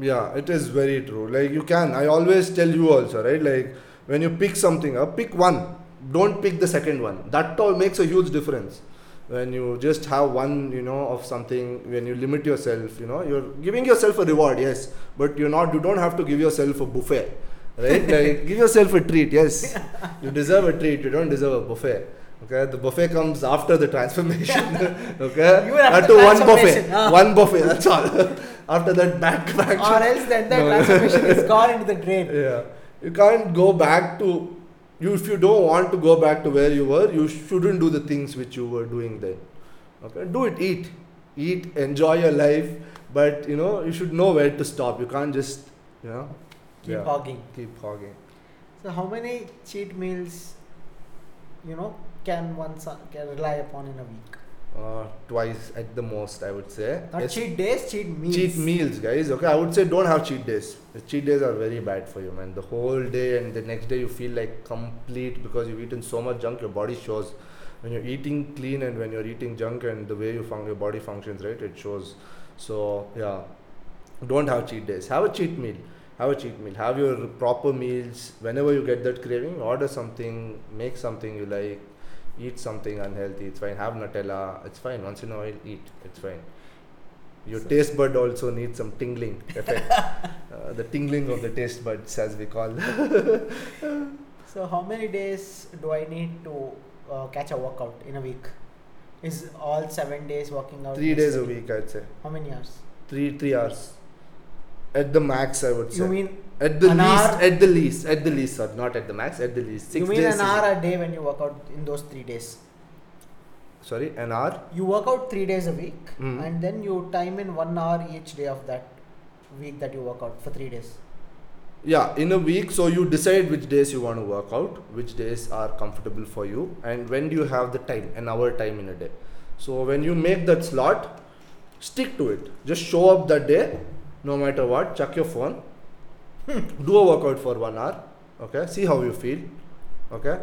Yeah, it is very true. Like you can. I always tell you also, right? Like when you pick something up, pick one. Don't pick the second one. That all makes a huge difference. When you just have one, you know, of something, when you limit yourself, you know, you're giving yourself a reward, yes, but you're not. You don't have to give yourself a buffet, right? like give yourself a treat, yes. You deserve a treat. You don't deserve a buffet. Okay, the buffet comes after the transformation. okay, You were after Not to one buffet, ah. one buffet. That's all. after that, back back. or else the entire No. transformation is gone into the drain Yeah, you can't go back to you if you don't want to go back to where you were. You shouldn't do the things which you were doing then. Okay, do it. Eat, eat, enjoy your life. But you know you should know where to stop. You can't just you know keep yeah, hogging keep hogging. so how many cheat meals you know can one can rely upon in a week? Uh, twice at the most, I would say. Not cheat days, cheat meals. cheat meals guys. Okay i would say don't have cheat days. The cheat days are very bad for you man. The whole day and the next day you feel like complete because you've eaten so much junk your body shows. When you're eating clean and when you're eating junk and the way you fun- your body functions right it shows. So yeah. Don't have cheat days. Have a cheat meal. Have a cheat meal. Have your proper meals. Whenever you get that craving order something make something you like eat something unhealthy it's fine. Have nutella it's fine. Once in a while eat it's fine. Your So- taste bud also needs some tingling effect. Uh, the tingling of the taste buds as we call. So how many days do I need to uh, catch a workout in a week? Is all seven days working out? three days a week i'd say. How many hours? three three hours at the max i would say You mean at the an least hour? at the least at the least sir not at the max at the least six you mean an hour a day when you work out in those three days? sorry an hour You work out three days a week, Mhm. and then you time in one hour each day of that week that you work out for three days. yeah in a week so you decide which days you want to work out which days are comfortable for you and when do you have the time an hour time in a day so when you make that slot stick to it just show up that day no matter what check your phone. Do a workout for one hour okay? See how you feel okay?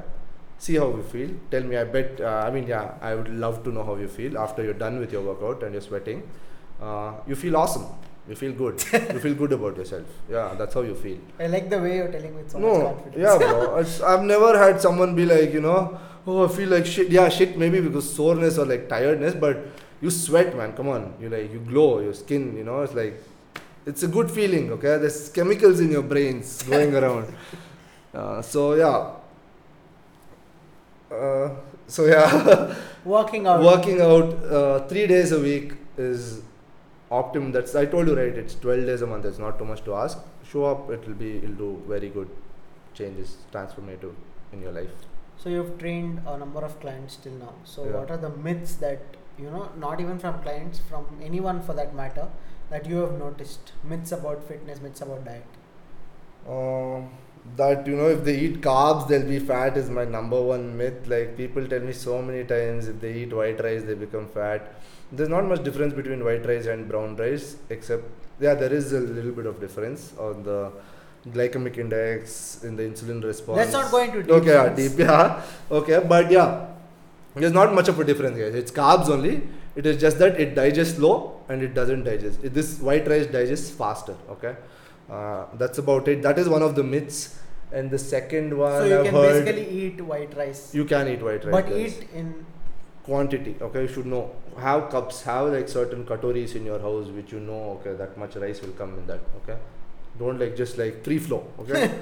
See how you feel. Tell me i bet uh, i mean yeah i would love to know how you feel after you're done with your workout and you're sweating. Uh, you feel awesome. You feel good. You feel good about yourself. Yeah that's how you feel. I like the way you're telling with so much no confidence. yeah bro. I've never had someone be like you know oh i feel like shit. Yeah shit maybe because soreness or like tiredness but you sweat man. Come on. You like you glow your skin you know it's like it's a good feeling okay? There's chemicals in your brains going around. Uh, so yeah. Uh, so yeah. Working out. working out uh, three days a week is optimum. That's i told you right it's 12 days a month. It's not too much to ask. Show up it will be it'll do very good changes transformative in your life. So you've trained a number of clients till now. So Yeah. what are the myths that you know, not even from clients, from anyone for that matter, that you have noticed? Myths about fitness, myths about diet. Um, that you know if they eat carbs they'll be fat is my number one myth. Like people tell me so many times if they eat white rice they become fat. There's not much difference between white rice and brown rice except yeah there is a little bit of difference on the glycemic index in the insulin response. That's not going to into okay yeah, deep yeah. Okay but yeah there's not much of a difference guys. It's carbs only it is just that it digests slow and it doesn't digest. It, this white rice digests faster okay? Uh, that's about it. That is one of the myths. And the second one so you i've can heard basically eat white rice, you can eat white rice but guys. eat in quantity okay? You should know. Have cups. Have like certain katoris in your house which you know okay that much rice will come in that okay? Don't like just like free flow okay?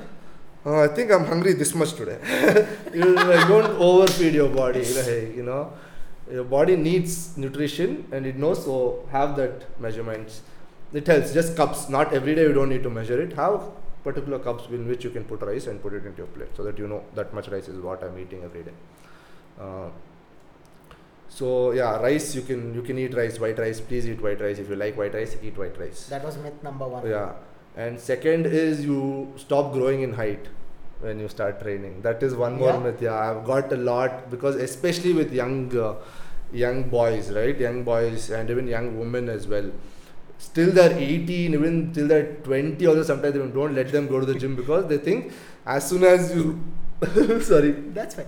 Uh, i think i'm hungry this much today. You like don't overfeed your body like you know your body needs nutrition and it knows so have that measurements it helps just cups not every day you don't need to measure it have particular cups in which you can put rice and put it into your plate so that you know that much rice is what i'm eating every day uh, so yeah, rice you can you can eat rice, white rice. Please eat white rice. If you like white rice, eat white rice. that was myth number one. Yeah, and second is you stop growing in height when you start training. That is one more Yeah? myth. Yeah, I've got a lot because especially with young uh, young boys, right? Young boys and even young women as well. Still they're 18, even till they're 20 also sometimes they don't let them go to the gym because they think as soon as you sorry That's fine.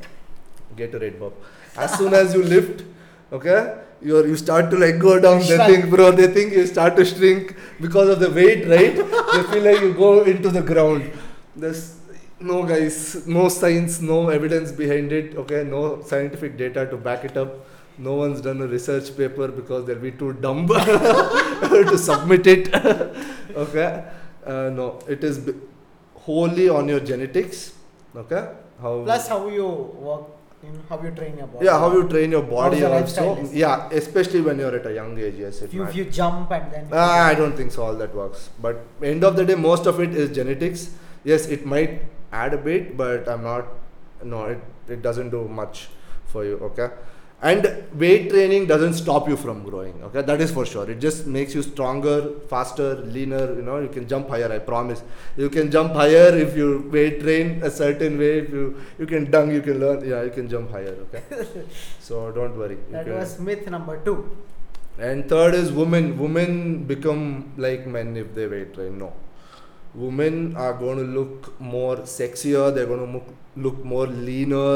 get a red bob. As soon as you lift, okay, you you start to like go down. They think, bro, they think you start to shrink because of the weight, right? they feel like you go into the ground. There's no guys, no science, no evidence behind it. Okay, no scientific data to back it up. No one's done a research paper because they'll be too dumb to submit it. okay, uh, no, it is b- wholly on your genetics. Okay, how Plus, how you work, know, how you train your body. yeah, how you train your body also. is. Yeah, especially when you're at a young age. Yes, it If you, matters. you jump and then. Ah, I don't think so. All that works. But end of the day, most of it is genetics. Yes, it might add a bit, but I'm not. No, it it doesn't do much for you. Okay. And weight training doesn't stop you from growing okay that is for sure it just makes you stronger faster leaner you know you can jump higher i promise you can jump higher if you weight train a certain way if you you can dunk you can learn yeah you can jump higher okay so don't worry That can- was myth number two. and third is women. Women become like men if they weight train. No. Women are going to look more sexier, they're going to look more leaner,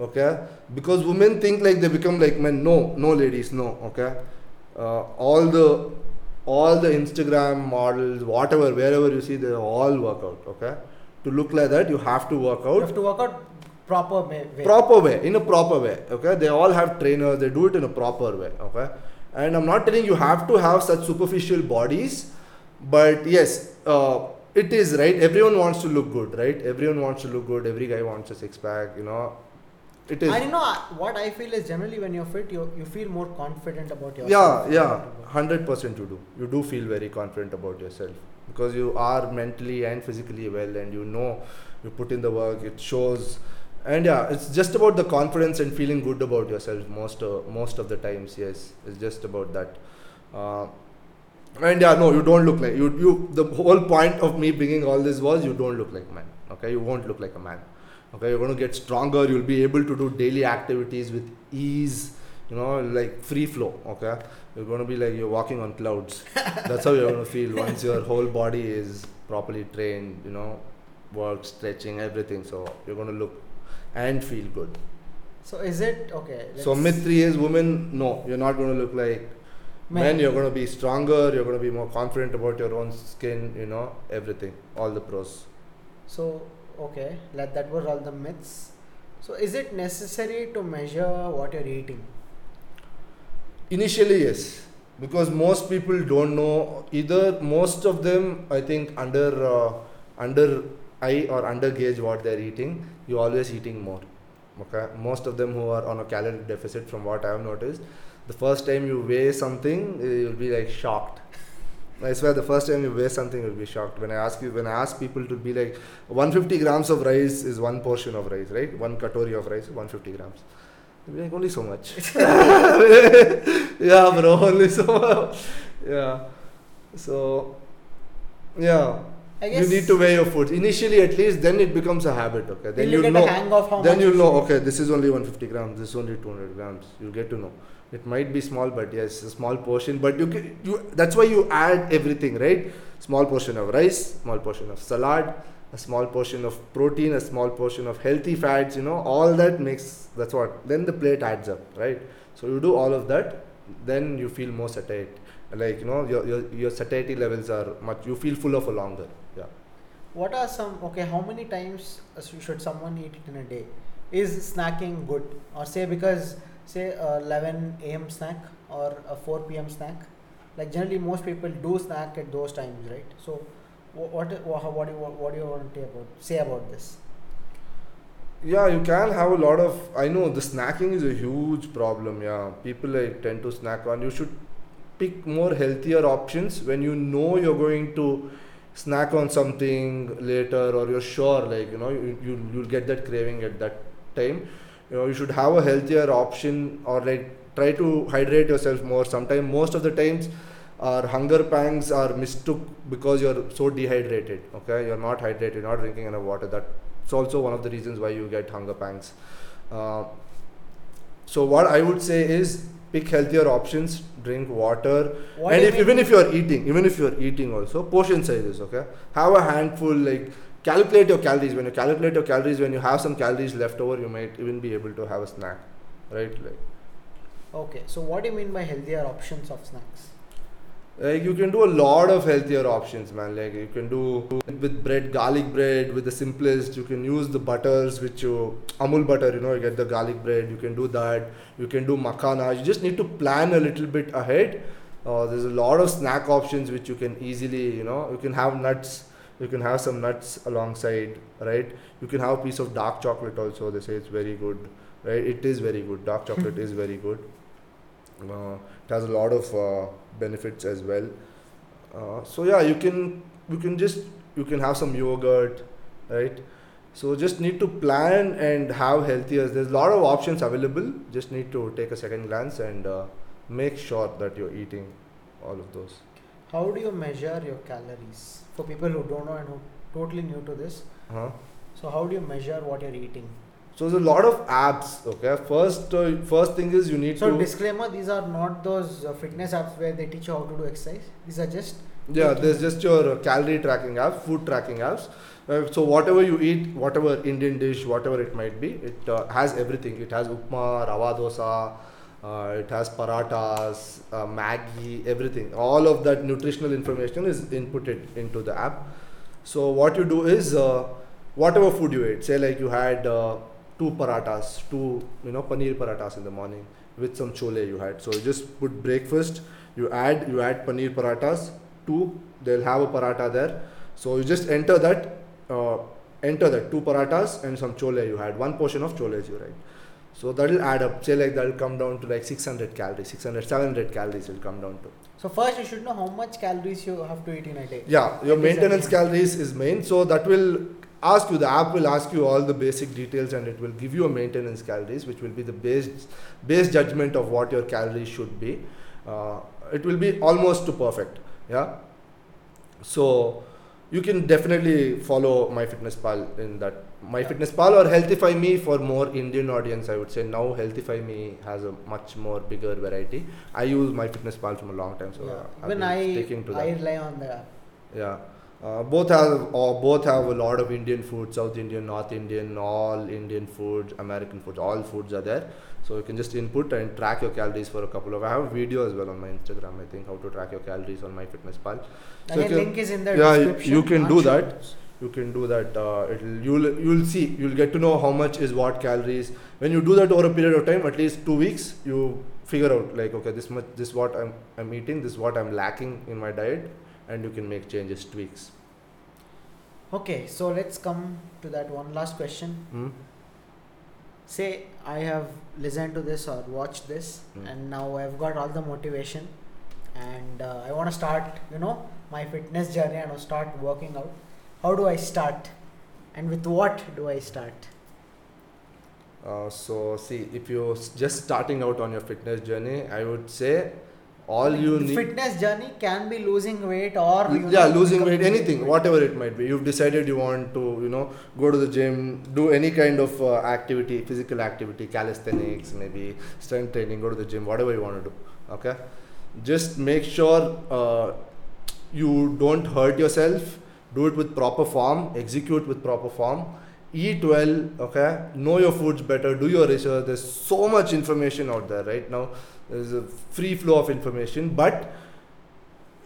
okay? Because women think like they become like men. No, no, ladies, no, okay? Uh, all the all the Instagram models, whatever, wherever you see, they all work out, okay? To look like that, you have to work out You have to work out proper way. proper way in a proper way okay they all have trainers they do it in a proper way okay and i'm not telling you have to have such superficial bodies but yes uh, it is right everyone wants to look good right everyone wants to look good every guy wants a six pack you know it is. You know what I feel is generally when you're fit, you you feel more confident about yourself. yeah yeah. 100% you do. You do feel very confident about yourself. Because you are mentally and physically well and you know you put in the work it shows. And yeah it's just about the confidence and feeling good about yourself most uh, most of the times yes. It's just about that. Uh, and yeah no you don't look like you you the whole point of me bringing all this was you don't look like a man okay? You won't look like a man okay you're going to get stronger you'll be able to do daily activities with ease you know like free flow okay? You're going to be like you're walking on clouds. That's how you're going to feel once your whole body is properly trained you know work stretching everything. So you're going to look and feel good. So is it okay? so myth three is women no you're not going to look like Men. men. You're going to be stronger you're going to be more confident about your own skin you know everything all the pros. So okay, let that was all the myths. So is it necessary to measure what you're eating? Initially, yes, because most people don't know either. Most of them, I think, under uh, under eye or under gauge what they're eating. You're always eating more. Okay, most of them who are on a calorie deficit, from what I've noticed, the first time you weigh something, you'll be like shocked. I swear, the first time you weigh something, you'll be shocked. When I ask you, when I ask people to be like, 150 grams of rice is one portion of rice, right? One katori of rice, 150 grams. They'll be like, only so much. yeah, bro, only so much. Yeah. So, yeah. I You need to weigh your food. Initially, at least, then it becomes a habit, okay? Then you you'll get know. a hang of how Then much you'll you know, okay, this is only 150 grams, this is only 200 grams. You'll get to know. It might be small, but yes, a small portion. But you can, you that's why you add everything, right? Small portion of rice, small portion of salad, a small portion of protein, a small portion of healthy fats. You know, all that makes that's what. Then the plate adds up, right? So you do all of that, then you feel more satiated Like you know, your your your satiety levels are much. You feel fuller for longer. Yeah. What are some okay? How many times should someone eat it in a day? Is snacking good, or say because say a 11 a.m. snack or a 4 p.m. snack? Like generally, most people do snack at those times, right? So, wh- what what, what do you what do you want to say about say about this? Yeah, you can have a lot of. I know the snacking is a huge problem. Yeah, people like tend to snack on. You should pick more healthier options when you know you're going to snack on something later, or you're sure, like you know, you you you'll get that craving at that time. You know, you should have a healthier option, or like try to hydrate yourself more. Sometimes, most of the times, our hunger pangs are mistook because you're so dehydrated. Okay, you're not hydrated, you're not drinking enough water. That it's also one of the reasons why you get hunger pangs. Uh, so what I would say is pick healthier options, drink water, What and if even if you are eating, even if you are eating also, portion sizes. Okay, have a handful. Like calculate your calories. When you calculate your calories, when you have some calories left over, you might even be able to have a snack, right? Like, Okay, so what do you mean by healthier options of snacks? Like you can do a lot of healthier options, man. Like you can do with bread, garlic bread, with the simplest. You can use the butters, which you Amul butter. You know, you get the garlic bread. You can do that. You can do makhana. You just need to plan a little bit ahead. Uh, there's a lot of snack options which you can easily, you know, you can have nuts. You can have some nuts alongside, right? You can have a piece of dark chocolate also. They say it's very good, right? It is very good. Dark chocolate is very good. Uh, it has a lot of uh, benefits as well. Uh, so yeah, you can you can just you can have some yogurt, right? So just need to plan and have healthier. There's a lot of options available. Just need to take a second glance and uh, make sure that you're eating all of those. How do you measure your calories? For people who don't know and who totally new to this, Huh? so how do you measure what you're eating? So there's a lot of apps. Okay, first uh, first thing is you need So to disclaimer: these are not those uh, fitness apps where they teach you how to do exercise. These are just yeah. There's just your uh, calorie tracking apps, food tracking apps. Uh, so whatever you eat, whatever Indian dish, whatever it might be, it uh, has everything. It has upma, rava dosa. Uh, it has parathas, uh, Maggi, everything. All of that nutritional information is inputted into the app. So what you do is uh, whatever food you ate, say like you had uh, two parathas, two you know paneer parathas in the morning with some chole you had. So you just put breakfast, you add you add paneer parathas, two they'll have a paratha there. So you just enter that, uh, enter that two parathas and some chole you had, one portion of chole you write. So that'll add up. Say like that'll come down to like 600 calories, 600, 700 calories will come down to. so first you should know how much calories you have to eat in a day. Yeah, your That maintenance calories is main. So that will ask you, the app will ask you all the basic details and it will give you a maintenance calories, which will be the base, base judgment of what your calories should be. Uh, it will be almost to perfect. Yeah. So you can definitely follow MyFitnessPal in that. MyFitnessPal or Healthify Me for more Indian audience, I would say. Now Healthify Me has a much more bigger variety. I use MyFitnessPal from a long time, so yeah. Been I, sticking to that. I rely on the app. Yeah. Uh, both have or both have a lot of Indian food, South Indian, North Indian, all Indian foods, American foods, all foods are there. So you can just input and track your calories for a couple of. I have a video as well on my Instagram. I think how to track your calories on MyFitnessPal. So Again, you can- link is in the yeah, you- description. you can do that. You can do that. Uh, it'll you'll you'll see you'll get to know how much is what calories. When you do that over a period of time, at least two weeks, you figure out like okay, this much this what I'm I'm eating, this what I'm lacking in my diet, and you can make changes, tweaks. Okay, so let's come to that one last question. Hmm? Say I have listened to this or watched this, Hmm. and now I've got all the motivation, and uh, I want to start, you know, my fitness journey and I'll start working out. How do I start, and with what do I start? Uh, so see, if you're just starting out on your fitness journey, I would say all you The need. fitness journey can be losing weight or yeah losing weight anything whatever it might be you've decided you want to you know go to the gym do any kind of uh, activity physical activity calisthenics maybe strength training go to the gym whatever you want to do okay just make sure uh, you don't hurt yourself do it with proper form execute with proper form. Eat well okay? Know your foods better do your research. There's so much information out there right now. There's a free flow of information but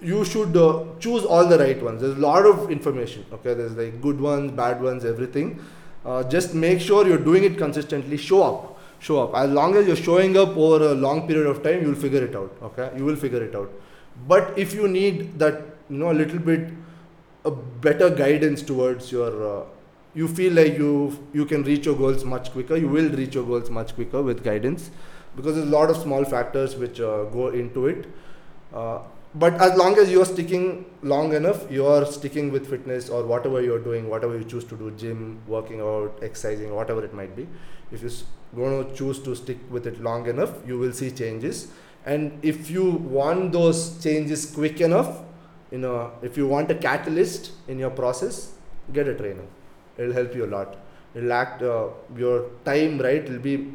you should uh, choose all the right ones. There's a lot of information okay? There's like good ones bad ones everything. Uh, just make sure you're doing it consistently. Show up. Show up. As long as you're showing up over a long period of time you'll figure it out okay? You will figure it out. But if you need that you know a little bit a better guidance towards your uh, you feel like you you can reach your goals much quicker you will reach your goals much quicker with guidance because there's a lot of small factors which uh, go into it. Uh, but as long as you're sticking long enough you're sticking with fitness or whatever you're doing whatever you choose to do gym working out exercising whatever it might be if you're going to choose to stick with it long enough you will see changes. And if you want those changes quick enough you know if you want a catalyst in your process get a trainer. It'll help you a lot. It'll act uh, your time right it'll be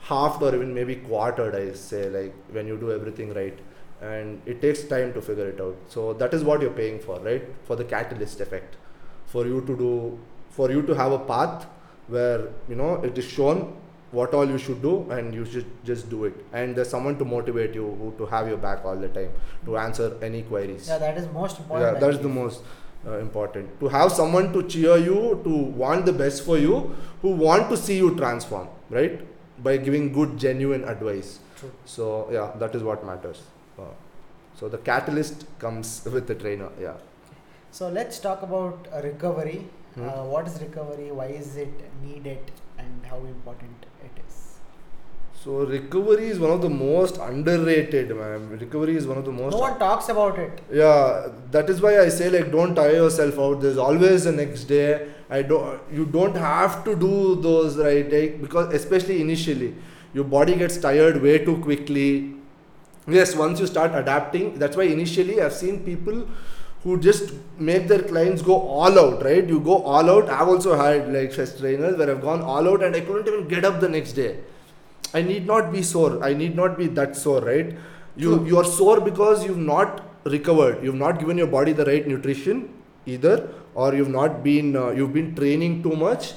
halved or even maybe quartered i say like when you do everything right. And it takes time to figure it out. So that is what you're paying for right? For the catalyst effect. For you to do for you to have a path where you know it is shown what all you should do and you should just do it and there's someone to motivate you who to have your back all the time to answer any queries Yeah, that is most important. yeah that's the most uh, important to have someone to cheer you to want the best for you who want to see you transform right by giving good genuine advice True. so yeah that is what matters uh, so the catalyst comes with the trainer yeah So let's talk about recovery. Hmm. Uh, what is recovery? Why is it needed? And how important? So recovery is one of the most underrated, man. Recovery is one of the most. No one talks about it. yeah, that is why I say like don't tire yourself out. There's always the next day. I don't. You don't have to do those right like, because especially initially, your body gets tired way too quickly. Yes, once you start adapting, that's why initially I've seen people who just make their clients go all out. Right? You go all out. I've also had like chest trainers where I've gone all out and I couldn't even get up the next day. I need not be sore. I need not be that sore, right? You True. you are sore because you've not recovered. You've not given your body the right nutrition either, or you've not been uh, you've been training too much,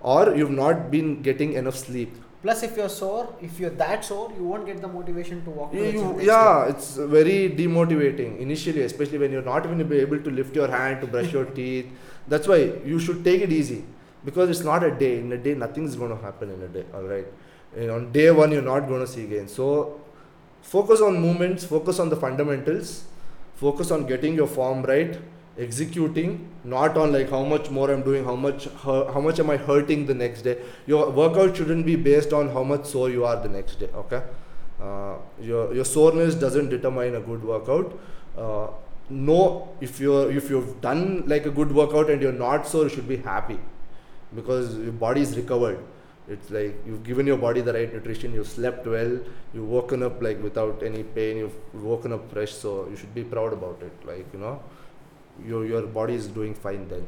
or you've not been getting enough sleep. Plus, if you're sore, if you're that sore, you won't get the motivation to walk. You, the gym you- next yeah, day. it's very demotivating initially, especially when you're not even able to lift your hand to brush your teeth. That's why you should take it easy because it's not a day. In a day, nothing's going to happen in a day. All right, on day one, you're not going to see gains. So focus on movements, focus on the fundamentals, focus on getting your form right, executing, not on like how much more I'm doing, how much how much am I hurting the next day. Your workout shouldn't be based on how much sore you are the next day. Okay, uh, your your soreness doesn't determine a good workout. Uh, no, if you're if you've done like a good workout and you're not sore, you should be happy because your body is recovered. It's like you've given your body the right nutrition, you've slept well, you've woken up like without any pain, you've woken up fresh, so you should be proud about it. Like, you know, your your body is doing fine then.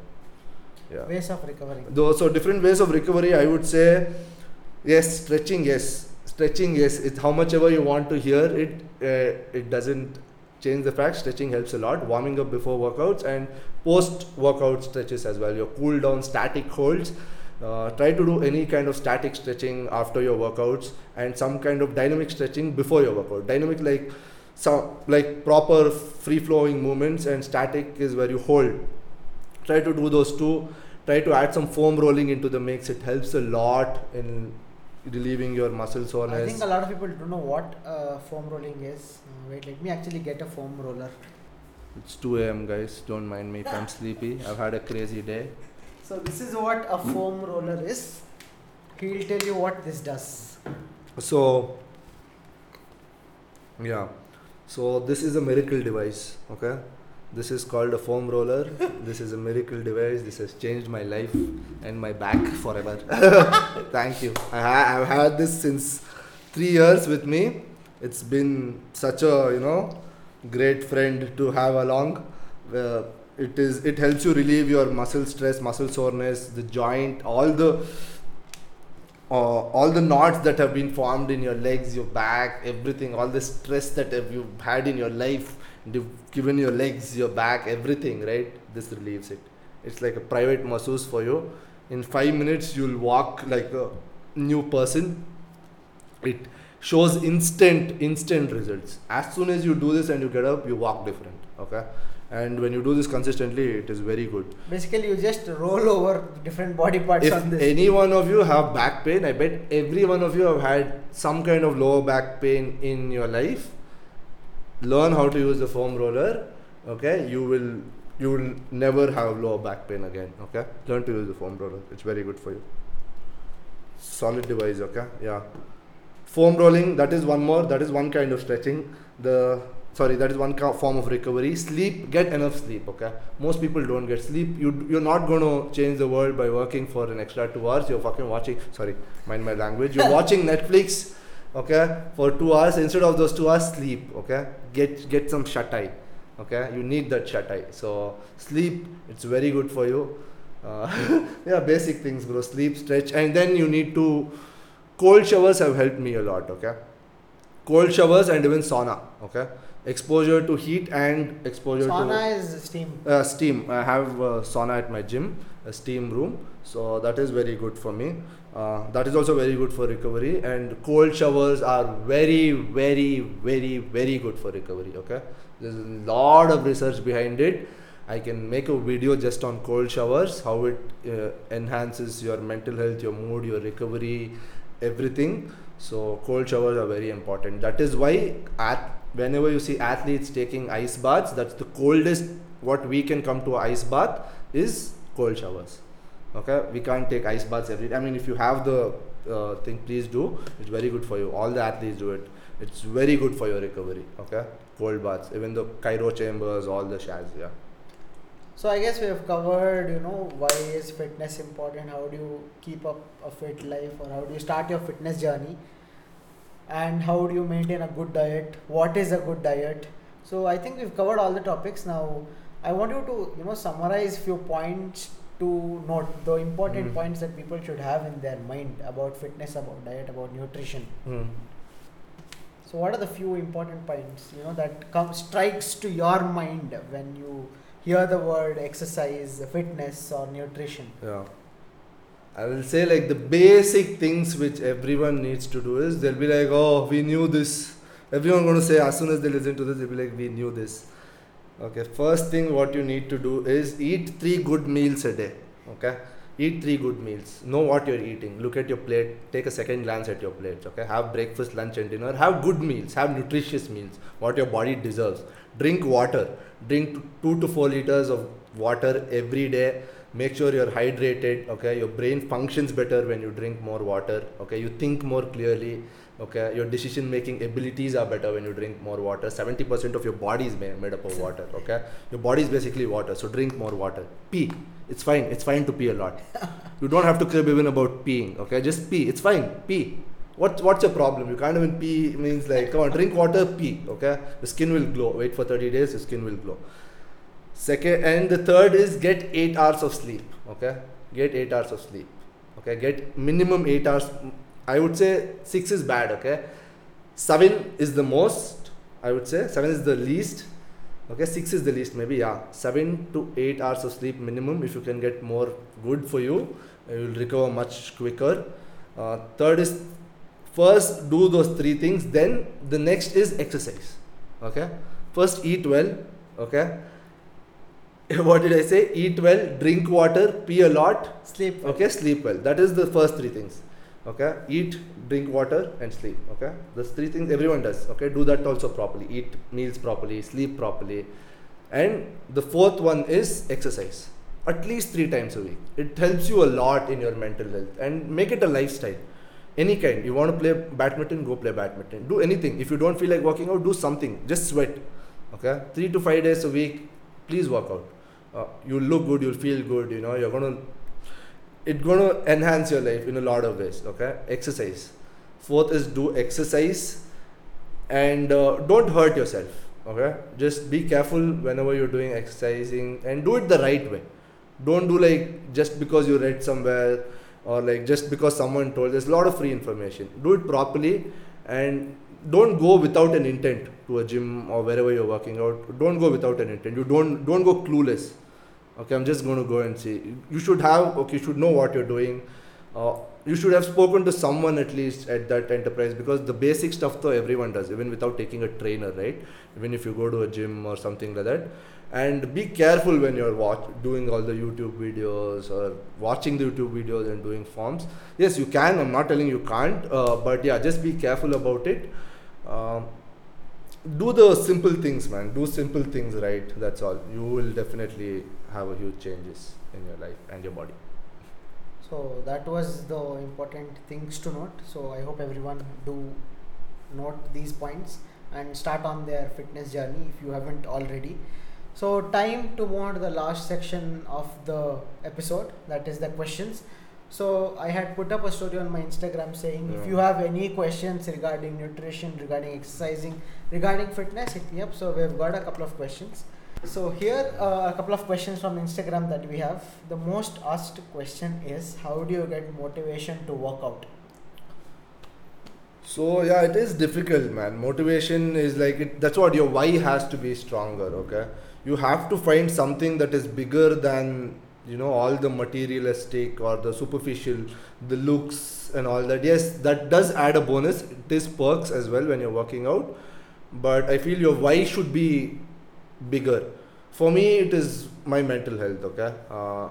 Yeah. Ways of recovering. Though, so different ways of recovery, I would say, yes, stretching, yes, stretching, yes. It's how much ever you want to hear it. Uh, it doesn't change the fact. Stretching helps a lot. Warming up before workouts and post workout stretches as well. Your cool down, static holds. Uh, try to do any kind of static stretching after your workouts and some kind of dynamic stretching before your workout. Dynamic like some like proper free flowing movements and static is where you hold try to do those two try to add some foam rolling into the mix it helps a lot in relieving your muscle soreness. I think a lot of people don't know what uh, foam rolling is. Uh, wait, let me actually get a foam roller. it's 2 a.m guys don't mind me if i'm sleepy i've had a crazy day So this is what a foam roller is. He'll tell you what this does. so yeah. So this is a miracle device okay? This is called a foam roller. This is a miracle device. This has changed my life and my back forever. Thank you. I ha- i've had this since 3 years with me. It's been such a you know great friend to have along. Uh, it is it helps you relieve your muscle stress muscle soreness the joint all the uh, all the knots that have been formed in your legs, your back, everything, all the stress that have you had in your life, you've given your legs, your back, everything, right? This relieves it. It's like a private masseuse for you. In five minutes, you'll walk like a new person. It shows instant, instant results. As soon as you do this and you get up, you walk different. Okay, and when you do this consistently, it is very good. Basically, you just roll over different body parts if on this. any one of you have back pain i bet every one of you have had some kind of lower back pain in your life. Learn how to use the foam roller okay? You will you will never have lower back pain again okay? Learn to use the foam roller. It's very good for you. Solid device okay? Yeah. Foam rolling that is one more. That is one kind of stretching. The sorry that is one form of recovery. Sleep get enough sleep okay? Most people don't get sleep. You you're not going to change the world by working for an extra 2 hours. You're fucking watching sorry mind my language. You're watching netflix okay for 2 hours. Instead of those 2 hours sleep okay? Get get some shut eye okay? You need that shut eye. So sleep it's very good for you. Uh, yeah basic things bro. Sleep stretch. And then you need to cold showers have helped me a lot okay? Cold showers and even sauna okay exposure to heat and exposure to. Sauna is steam. uh, steam. I have uh, sauna at my gym a steam room. So that is very good for me. Uh, that is also very good for recovery. And cold showers are very very very very good for recovery okay? There's a lot of research behind it. I can make a video just on cold showers how it uh, enhances your mental health your mood your recovery everything. So cold showers are very important. That is why at whenever you see athletes taking ice baths that's the coldest what we can come to ice bath is cold showers Okay, we can't take ice baths every day. I mean, if you have the uh, thing, please do. It's very good for you. All the athletes do it. It's very good for your recovery. Okay, cold baths, even the cryo chambers, all the shaz. Yeah. So I guess we have covered, you know, why is fitness important? How do you keep up a fit life, or how do you start your fitness journey? And how do you maintain a good diet? What is a good diet? So I think we've covered all the topics. Now I want you to, you know, summarize few points to note the important Mhm. points that people should have in their mind about fitness, about diet, about nutrition. Hmm. So what are the few important points, you know, that come strikes to your mind when you hear the word exercise, fitness, or nutrition? Yeah. I will say like the basic things which everyone needs to do is they'll be like, oh, we knew this. Everyone to say as soon as they listen to this, they'll be like, we knew this. Okay. First thing what you need to do is eat three good meals a day. Okay. Eat three good meals. Know what you're eating. Look at your plate. Take a second glance at your plate. Okay. Have breakfast, lunch, and dinner. Have good meals. Have nutritious meals. What your body deserves. Drink water. Drink two to four liters of water every day make sure you're hydrated okay? Your brain functions better when you drink more water okay? You think more clearly okay? Your decision making abilities are better when you drink more water. 70% of your body is made, made up of water okay? Your body is basically water so drink more water. Pee. It's fine. It's fine to pee a lot. You don't have to crib even about peeing okay? Just pee. It's fine. Pee. What, what's your problem? You can't even pee means like come on drink water pee okay? The skin will glow. Wait for 30 days the skin will glow second and the third is get 8 hours of sleep okay? Get 8 hours of sleep okay? Get minimum 8 hours. I would say 6 is bad okay? 7 is the most i would say. 7 is the least okay? 6 is the least maybe yeah. 7 to 8 hours of sleep minimum if you can get more good for you you will recover much quicker. Uh, third is first do those three things then the next is exercise okay? First eat well okay what did I say? Eat well, drink water, pee a lot, Sleep. well. okay, sleep well. That is the first three things. Okay, eat, drink water, and sleep. Okay, those three things everyone does. Okay, do that also properly. Eat meals properly, sleep properly, and the fourth one is exercise. At least three times a week. It helps you a lot in your mental health and make it a lifestyle. Any kind. You want to play badminton, go play badminton. Do anything. If you don't feel like working out, do something. Just sweat. Okay, three to five days a week. Please work out uh, you'll look good, you'll feel good, you know, you're gonna, it's gonna enhance your life in a lot of ways, okay? Exercise. Fourth is do exercise and uh, don't hurt yourself, okay? Just be careful whenever you're doing exercising and do it the right way. Don't do like just because you read somewhere or like just because someone told. There's a lot of free information. Do it properly and don't go without an intent to a gym or wherever you're working out. Don't go without an intent. You don't don't go clueless. Okay, I'm just going to go and see. You should have okay. You should know what you're doing. Uh, you should have spoken to someone at least at that enterprise because the basic stuff though everyone does even without taking a trainer right even if you go to a gym or something like that and be careful when you're watch, doing all the youtube videos or watching the youtube videos and doing forms yes you can i'm not telling you can't uh, but yeah just be careful about it um, do the simple things man do simple things right that's all you will definitely have a huge changes in your life and your body So that was the important things to note. So I hope everyone do note these points and start on their fitness journey if you haven't already. So time to move on to the last section of the episode that is the questions. So I had put up a story on my Instagram saying if you have any questions regarding nutrition, regarding exercising, regarding fitness, hit me up. So we've got a couple of questions. So here uh, a couple of questions from Instagram that we have. The most asked question is how do you get motivation to work out? So yeah, it is difficult, man. Motivation is like it. That's what your why has to be stronger. Okay, you have to find something that is bigger than you know all the materialistic or the superficial, the looks and all that. Yes, that does add a bonus. It is perks as well when you're working out, but I feel your why should be bigger. For me, it is my mental health. Okay. Uh,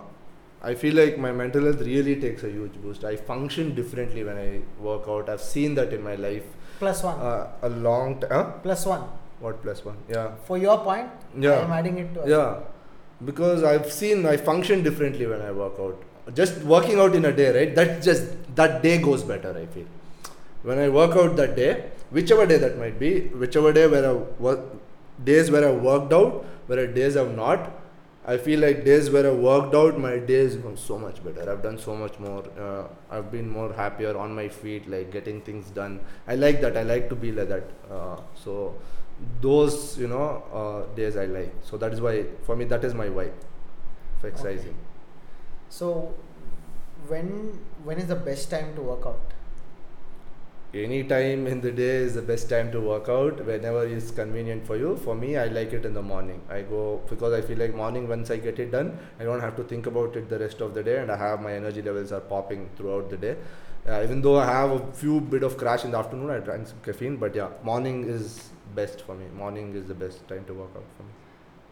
I feel like my mental health really takes a huge boost. I function differently when I work out. I've seen that in my life. Plus one. Uh, a long time. Huh? Plus one. What plus one? Yeah. For your point, Yeah. I'm adding it to Yeah. Because I've seen I function differently when I work out. just working out in a day, right? That just that day goes better. I feel when I work out that day, whichever day that might be, whichever day where I work, days where I worked out, where days I've not. I feel like days where I worked out, my days gone so much better. I've done so much more. Uh, I've been more happier on my feet, like getting things done. I like that. I like to be like that. Uh, so those, you know, uh, days I like. So that is why, for me, that is my why for exercising. So, when when is the best time to work out? Any time in the day is the best time to work out whenever is convenient for you for me i like it in the morning i go because i feel like morning once i get it done i don't have to think about it the rest of the day and i have my energy levels are popping throughout the day uh, even though i have a few bit of crash in the afternoon i drink some caffeine but yeah morning is best for me morning is the best time to work out for me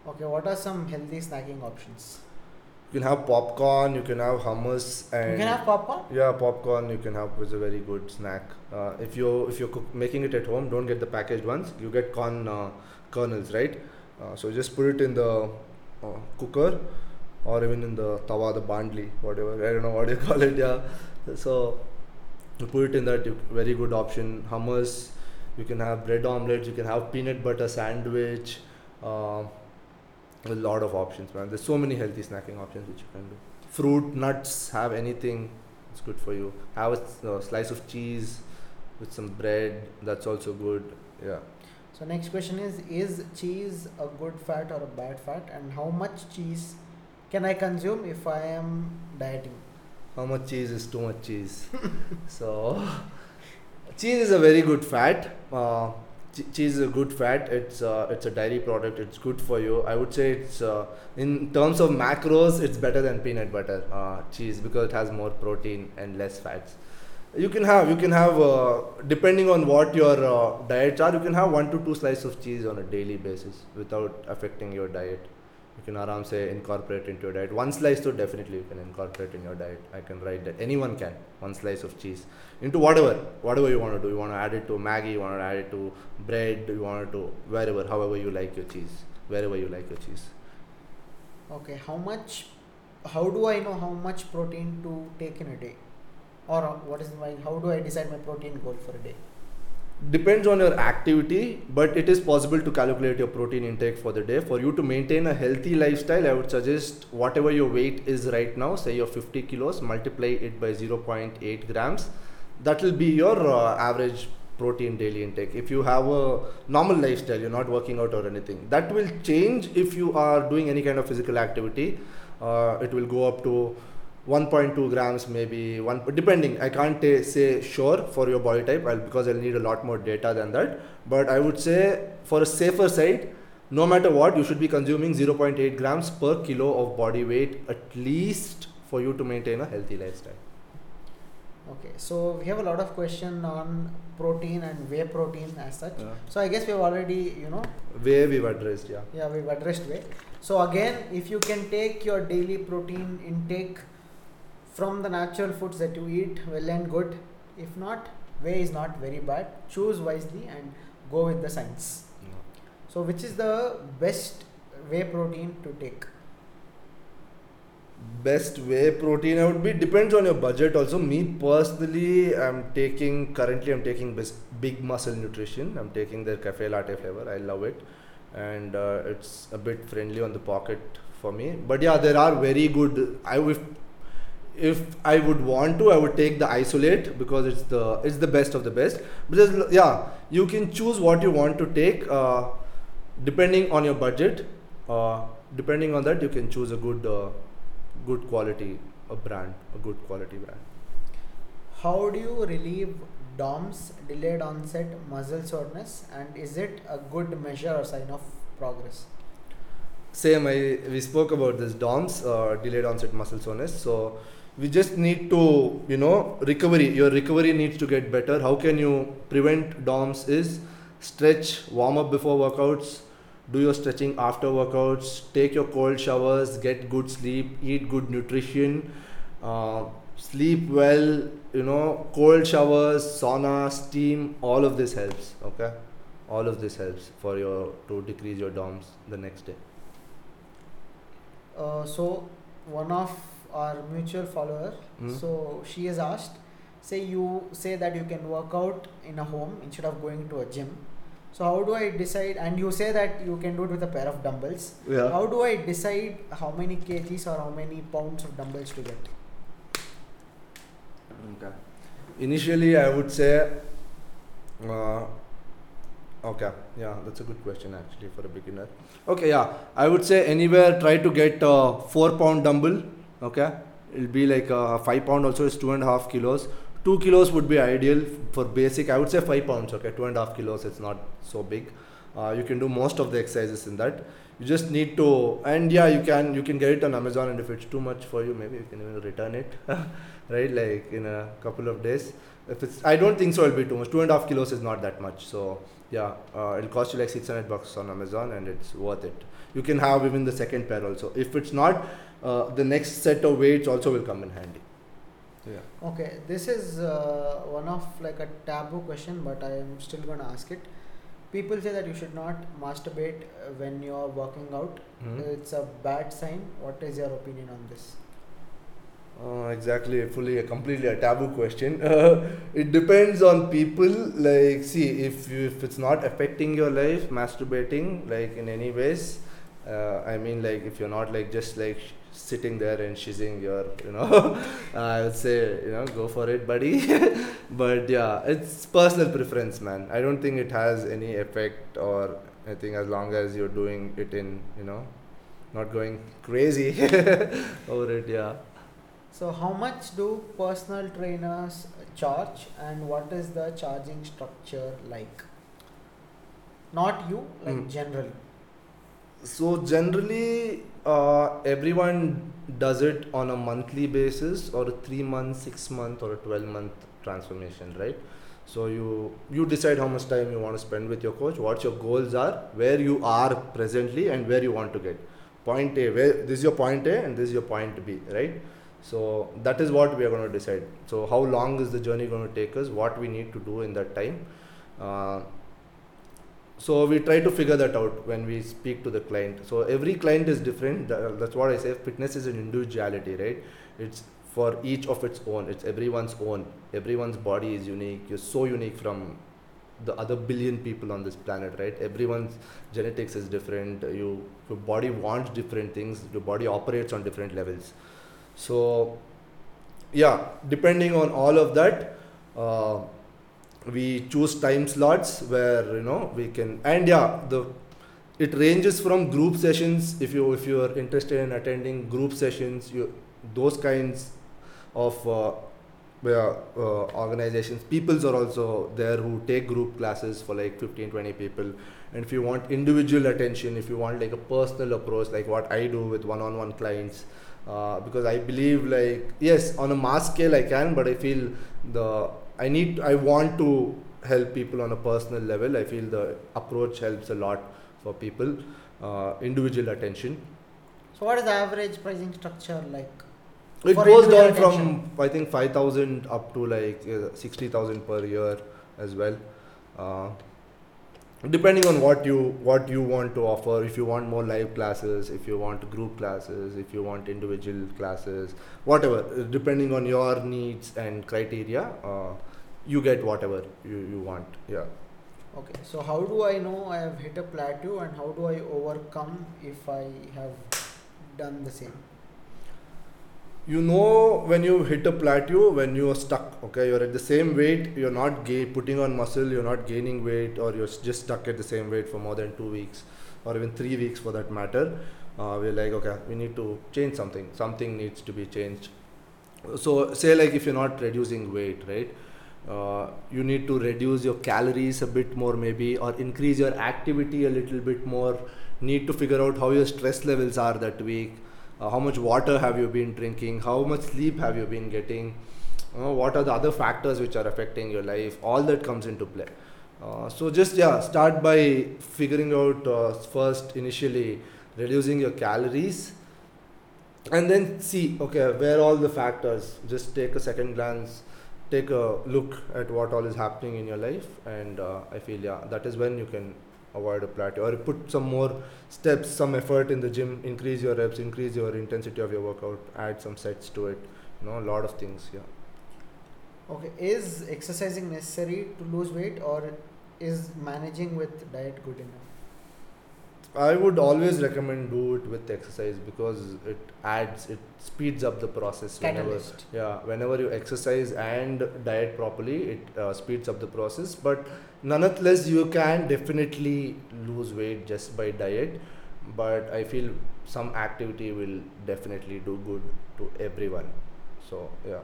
Okay, what are some healthy snacking options? you can have popcorn you can have hummus and you can have popcorn. Yeah, popcorn you can have is a very good snack. Uh, if you if you're cook, making it at home, don't get the packaged ones. You get corn uh, kernels, right? Uh, so just put it in the uh, cooker or even in the tawa, the bandli, whatever. I don't know what you call it. Yeah. So put it in that. Very good option. Hummus. You can have bread omelets. You can have peanut butter sandwich. Uh, a lot of options, man. There's so many healthy snacking options which you can do. Fruit, nuts, have anything. It's good for you. Have a uh, slice of cheese with some bread. That's also good. Yeah. So next question is: Is cheese a good fat or a bad fat, and how much cheese can I consume if I am dieting? How much cheese is too much cheese? so, cheese is a very good fat. Uh, cheese is a good fat. It's uh, it's a dairy product. It's good for you. I would say it's uh, in terms of macros, it's better than peanut butter uh, cheese because it has more protein and less fats. You can have you can have uh, depending on what your uh, diets are. You can have one to two slices of cheese on a daily basis without affecting your diet. You can aram say incorporate into your diet. One slice, so definitely you can incorporate in your diet. I can write that anyone can one slice of cheese into whatever whatever you want to do. You want to add it to Maggi. You want to add it to bread. You want it to wherever, however you like your cheese, wherever you like your cheese. Okay, how much? How do I know how much protein to take in a day, or uh, what is my? How do I decide my protein goal for a day? depends on your activity but it is possible to calculate your protein intake for the day for you to maintain a healthy lifestyle i would suggest whatever your weight is right now say you're 50 kilos multiply it by 0.8 grams that will be your uh, average protein daily intake if you have a normal lifestyle you're not working out or anything that will change if you are doing any kind of physical activity uh, it will go up to 1.2 grams maybe one depending i can't ta- say sure for your body type I'll, because i'll need a lot more data than that but i would say for a safer side no matter what you should be consuming 0.8 grams per kilo of body weight at least for you to maintain a healthy lifestyle Okay, so we have a lot of question on protein and whey protein as such. Yeah. So I guess we've already, you know, whey we've addressed yeah yeah, we've addressed whey. So again, if you can take your daily protein intake from the natural foods that you eat, well and good. If not, whey is not very bad. Choose wisely and go with the science. So which is the best whey protein to take? best whey protein i would be depends on your budget also me personally i'm taking currently i'm taking big muscle nutrition i'm taking their cafe latte flavor i love it and uh, it's a bit friendly on the pocket for me but yeah there are very good i if if i would want to i would take the isolate because it's the it's the best of the best. But yeah you can choose what you want to take uh, depending on your budget uh, depending on that you can choose a good uh, good quality a brand a good quality brand. How do you relieve DOMS, delayed onset muscle soreness, and is it a good measure or sign of progress? same I, we spoke about this DOMS uh, delayed onset muscle soreness. So we just need to you know recovery. Your recovery needs to get better. How can you prevent DOMS is stretch warm up before workouts do your stretching after workouts take your cold showers get good sleep eat good nutrition uh, sleep well you know cold showers sauna steam all of this helps okay? All of this helps for your to decrease your DOMS the next day. Uh, so one of our mutual follower. Hmm. So she has asked, say you say that you can work out in a home instead of going to a gym. So how do I decide? And you say that you can do it with a pair of dumbbells. Yeah. How do I decide how many kgs or how many pounds of dumbbells to get? Okay. Initially, I would say. Uh, okay. Yeah, that's a good question actually for a beginner. Okay. Yeah, I would say anywhere try to get a four pound dumbbell. Okay. It'll be like a five pound also is two and a half kilos. Two kilos would be ideal for basic. I would say five pounds. Okay, two and a half kilos. It's not so big. Uh, you can do most of the exercises in that. You just need to, and yeah, you can you can get it on Amazon. And if it's too much for you, maybe you can even return it. right like in a couple of days if it's i don't think so it'll be too much two and a half kilos is not that much so yeah uh, it'll cost you like 600 bucks on amazon and it's worth it you can have even the second pair also if it's not uh, the next set of weights also will come in handy yeah Okay, this is uh, one of like a taboo question, but I am still gonna ask it. People say that you should not masturbate uh, when you're working out. Mhm. It's a bad sign. What is your opinion on this? Uh, exactly, fully, a completely a taboo question. Uh, it depends on people. Like, see, if you, if it's not affecting your life, masturbating, like in any ways, uh, I mean, like if you're not like just like sh- sitting there and shizzing your, you know, I would say, you know, go for it, buddy. but yeah, it's personal preference, man. I don't think it has any effect or I think as long as you're doing it in, you know, not going crazy over it, yeah. So, how much do personal trainers charge, and what is the charging structure like? Not you, like Mm. generally. So generally, uh, everyone does it on a monthly basis, or a three month, six month, or a twelve month transformation, right? So you you decide how much time you want to spend with your coach, what your goals are, where you are presently, and where you want to get. Point A, where this is your point A, and this is your point B, right? So that is what we are going to decide. So how long is the journey going to take us? What we need to do in that time. Uh, so we try to figure that out when we speak to the client. So every client is different. That's what i say. Fitness is an individuality right? It's for each of its own. It's everyone's own. Everyone's body is unique. You're so unique from the other billion people on this planet right? Everyone's genetics is different. You your body wants different things. Your body operates on different levels. So yeah depending on all of that uh, we choose time slots where you know we can and yeah the it ranges from group sessions. If you if you are interested in attending group sessions you those kinds of uh, where, uh, organizations peoples are also there who take group classes for like 15 20 people. And if you want individual attention if you want like a personal approach like what i do with one-on-one clients uh, because i believe like yes on a mass scale i can but i feel the i need i want to help people on a personal level i feel the approach helps a lot for people uh, individual attention So, what is the average pricing structure like? it goes down individual from I think five thousand up to like uh, sixty thousand per year as well. Uh, depending on what you what you want to offer, if you want more live classes, if you want group classes, if you want individual classes, whatever. Depending on your needs and criteria, uh, you get whatever you, you want. Yeah. Okay, so how do I know I have hit a plateau and how do I overcome if I have done the same? you know when you hit a plateau when you are stuck okay you're at the same weight you're not ga- putting on muscle you're not gaining weight or you're just stuck at the same weight for more than two weeks or even three weeks for that matter uh, we're like okay we need to change something something needs to be changed so say like if you're not reducing weight right uh, you need to reduce your calories a bit more maybe or increase your activity a little bit more. Need to figure out how your stress levels are that week. Uh, how much water have you been drinking? How much sleep have you been getting? Uh, what are the other factors which are affecting your life? All that comes into play. Uh, so just yeah start by figuring out uh, first initially reducing your calories. And then see okay where all the factors just take a second glance take a look at what all is happening in your life and uh, i feel yeah that is when you can avoid a plateau or put some more steps some effort in the gym increase your reps increase your intensity of your workout add some sets to it you know a lot of things yeah Okay, is exercising necessary to lose weight or is managing with diet good enough? I would always recommend do it with exercise because it adds it speeds up the process whenever Catalyst. yeah whenever you exercise and diet properly it uh, speeds up the process. But nonetheless you can definitely lose weight just by diet. But I feel some activity will definitely do good to everyone. So yeah.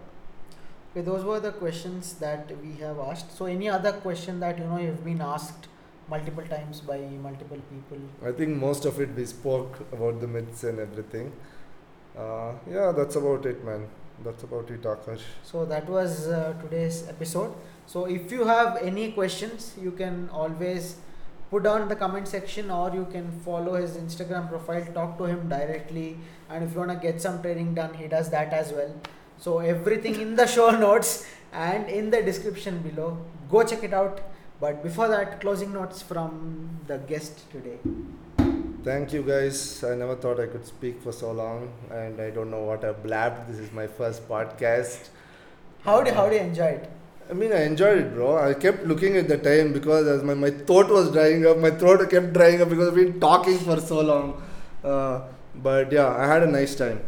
Okay, those were the questions that we have asked. So, any other question that you know you've been asked multiple times by multiple people? I think most of it we spoke about the myths and everything uh, yeah that's about it man that's about it Akash So that was uh, today's episode. So if you have any questions, you can always put down in the comment section or you can follow his Instagram profile, talk to him directly, and if you want to get some training done, he does that as well. So everything in the show notes and in the description below. Go check it out. But before that, closing notes from the guest today. Thank you guys. I never thought I could speak for so long, and I don't know what I blabbed. This is my first podcast. How do how do you enjoy it? I mean, I enjoyed it, bro. I kept looking at the time because as my, my throat was drying up, my throat kept drying up because I've been talking for so long. Uh, but yeah, I had a nice time.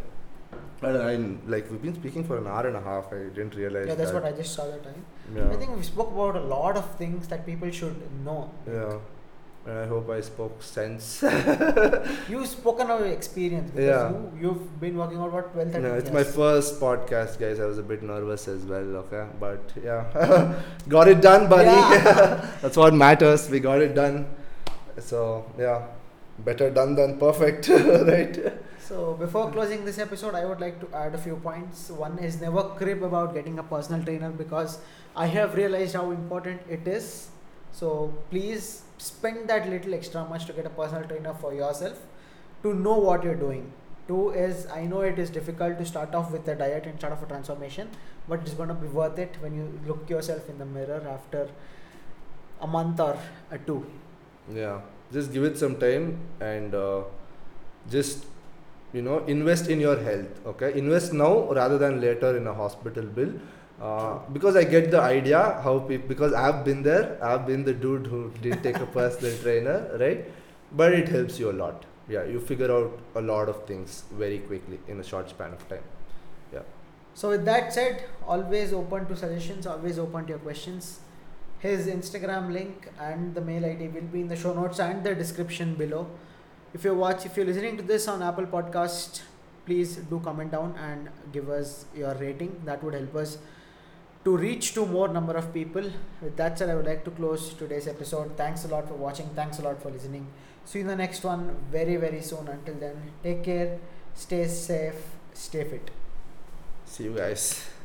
I, like we've been speaking for an hour and a half. I didn't realize. Yeah, that's that. what I just saw the time. Yeah. I think we spoke about a lot of things that people should know. Yeah. And I hope I spoke sense. You've spoken of your experience because Yeah. you, you've been working on what 12 13 No, it's years. my first podcast, guys. I was a bit nervous as well, okay? But yeah, got it done, buddy. Yeah. That's what matters. We got it done. So, yeah, better done than perfect, right? So before closing this episode, I would like to add a few points. One is never crib about getting a personal trainer because I have realized how important it is. So please spend that little extra much to get a personal trainer for yourself to know what you're doing. Two is I know it is difficult to start off with a diet and start off a transformation, but it's to be worth it when you look yourself in the mirror after a month or a two. Yeah, just give it some time and uh, just, you know, invest in your health, okay? Invest now rather than later in a hospital bill. Uh, because I get the idea how people, because I've been there, I've been the dude who did take a personal trainer, right? But it helps you a lot. Yeah, you figure out a lot of things very quickly in a short span of time. Yeah so with that said, always open to suggestions, always open to your questions. His Instagram link and the mail ID will be in the show notes and the description below. If you watch, if you're listening to this on Apple Podcast, please do comment down and give us your rating. That would help us to reach to more number of people. With that said, I would like to close today's episode. Thanks a lot for watching. Thanks a lot for listening. See you in the next one very very soon. Until then, take care, stay safe, stay fit. See you guys.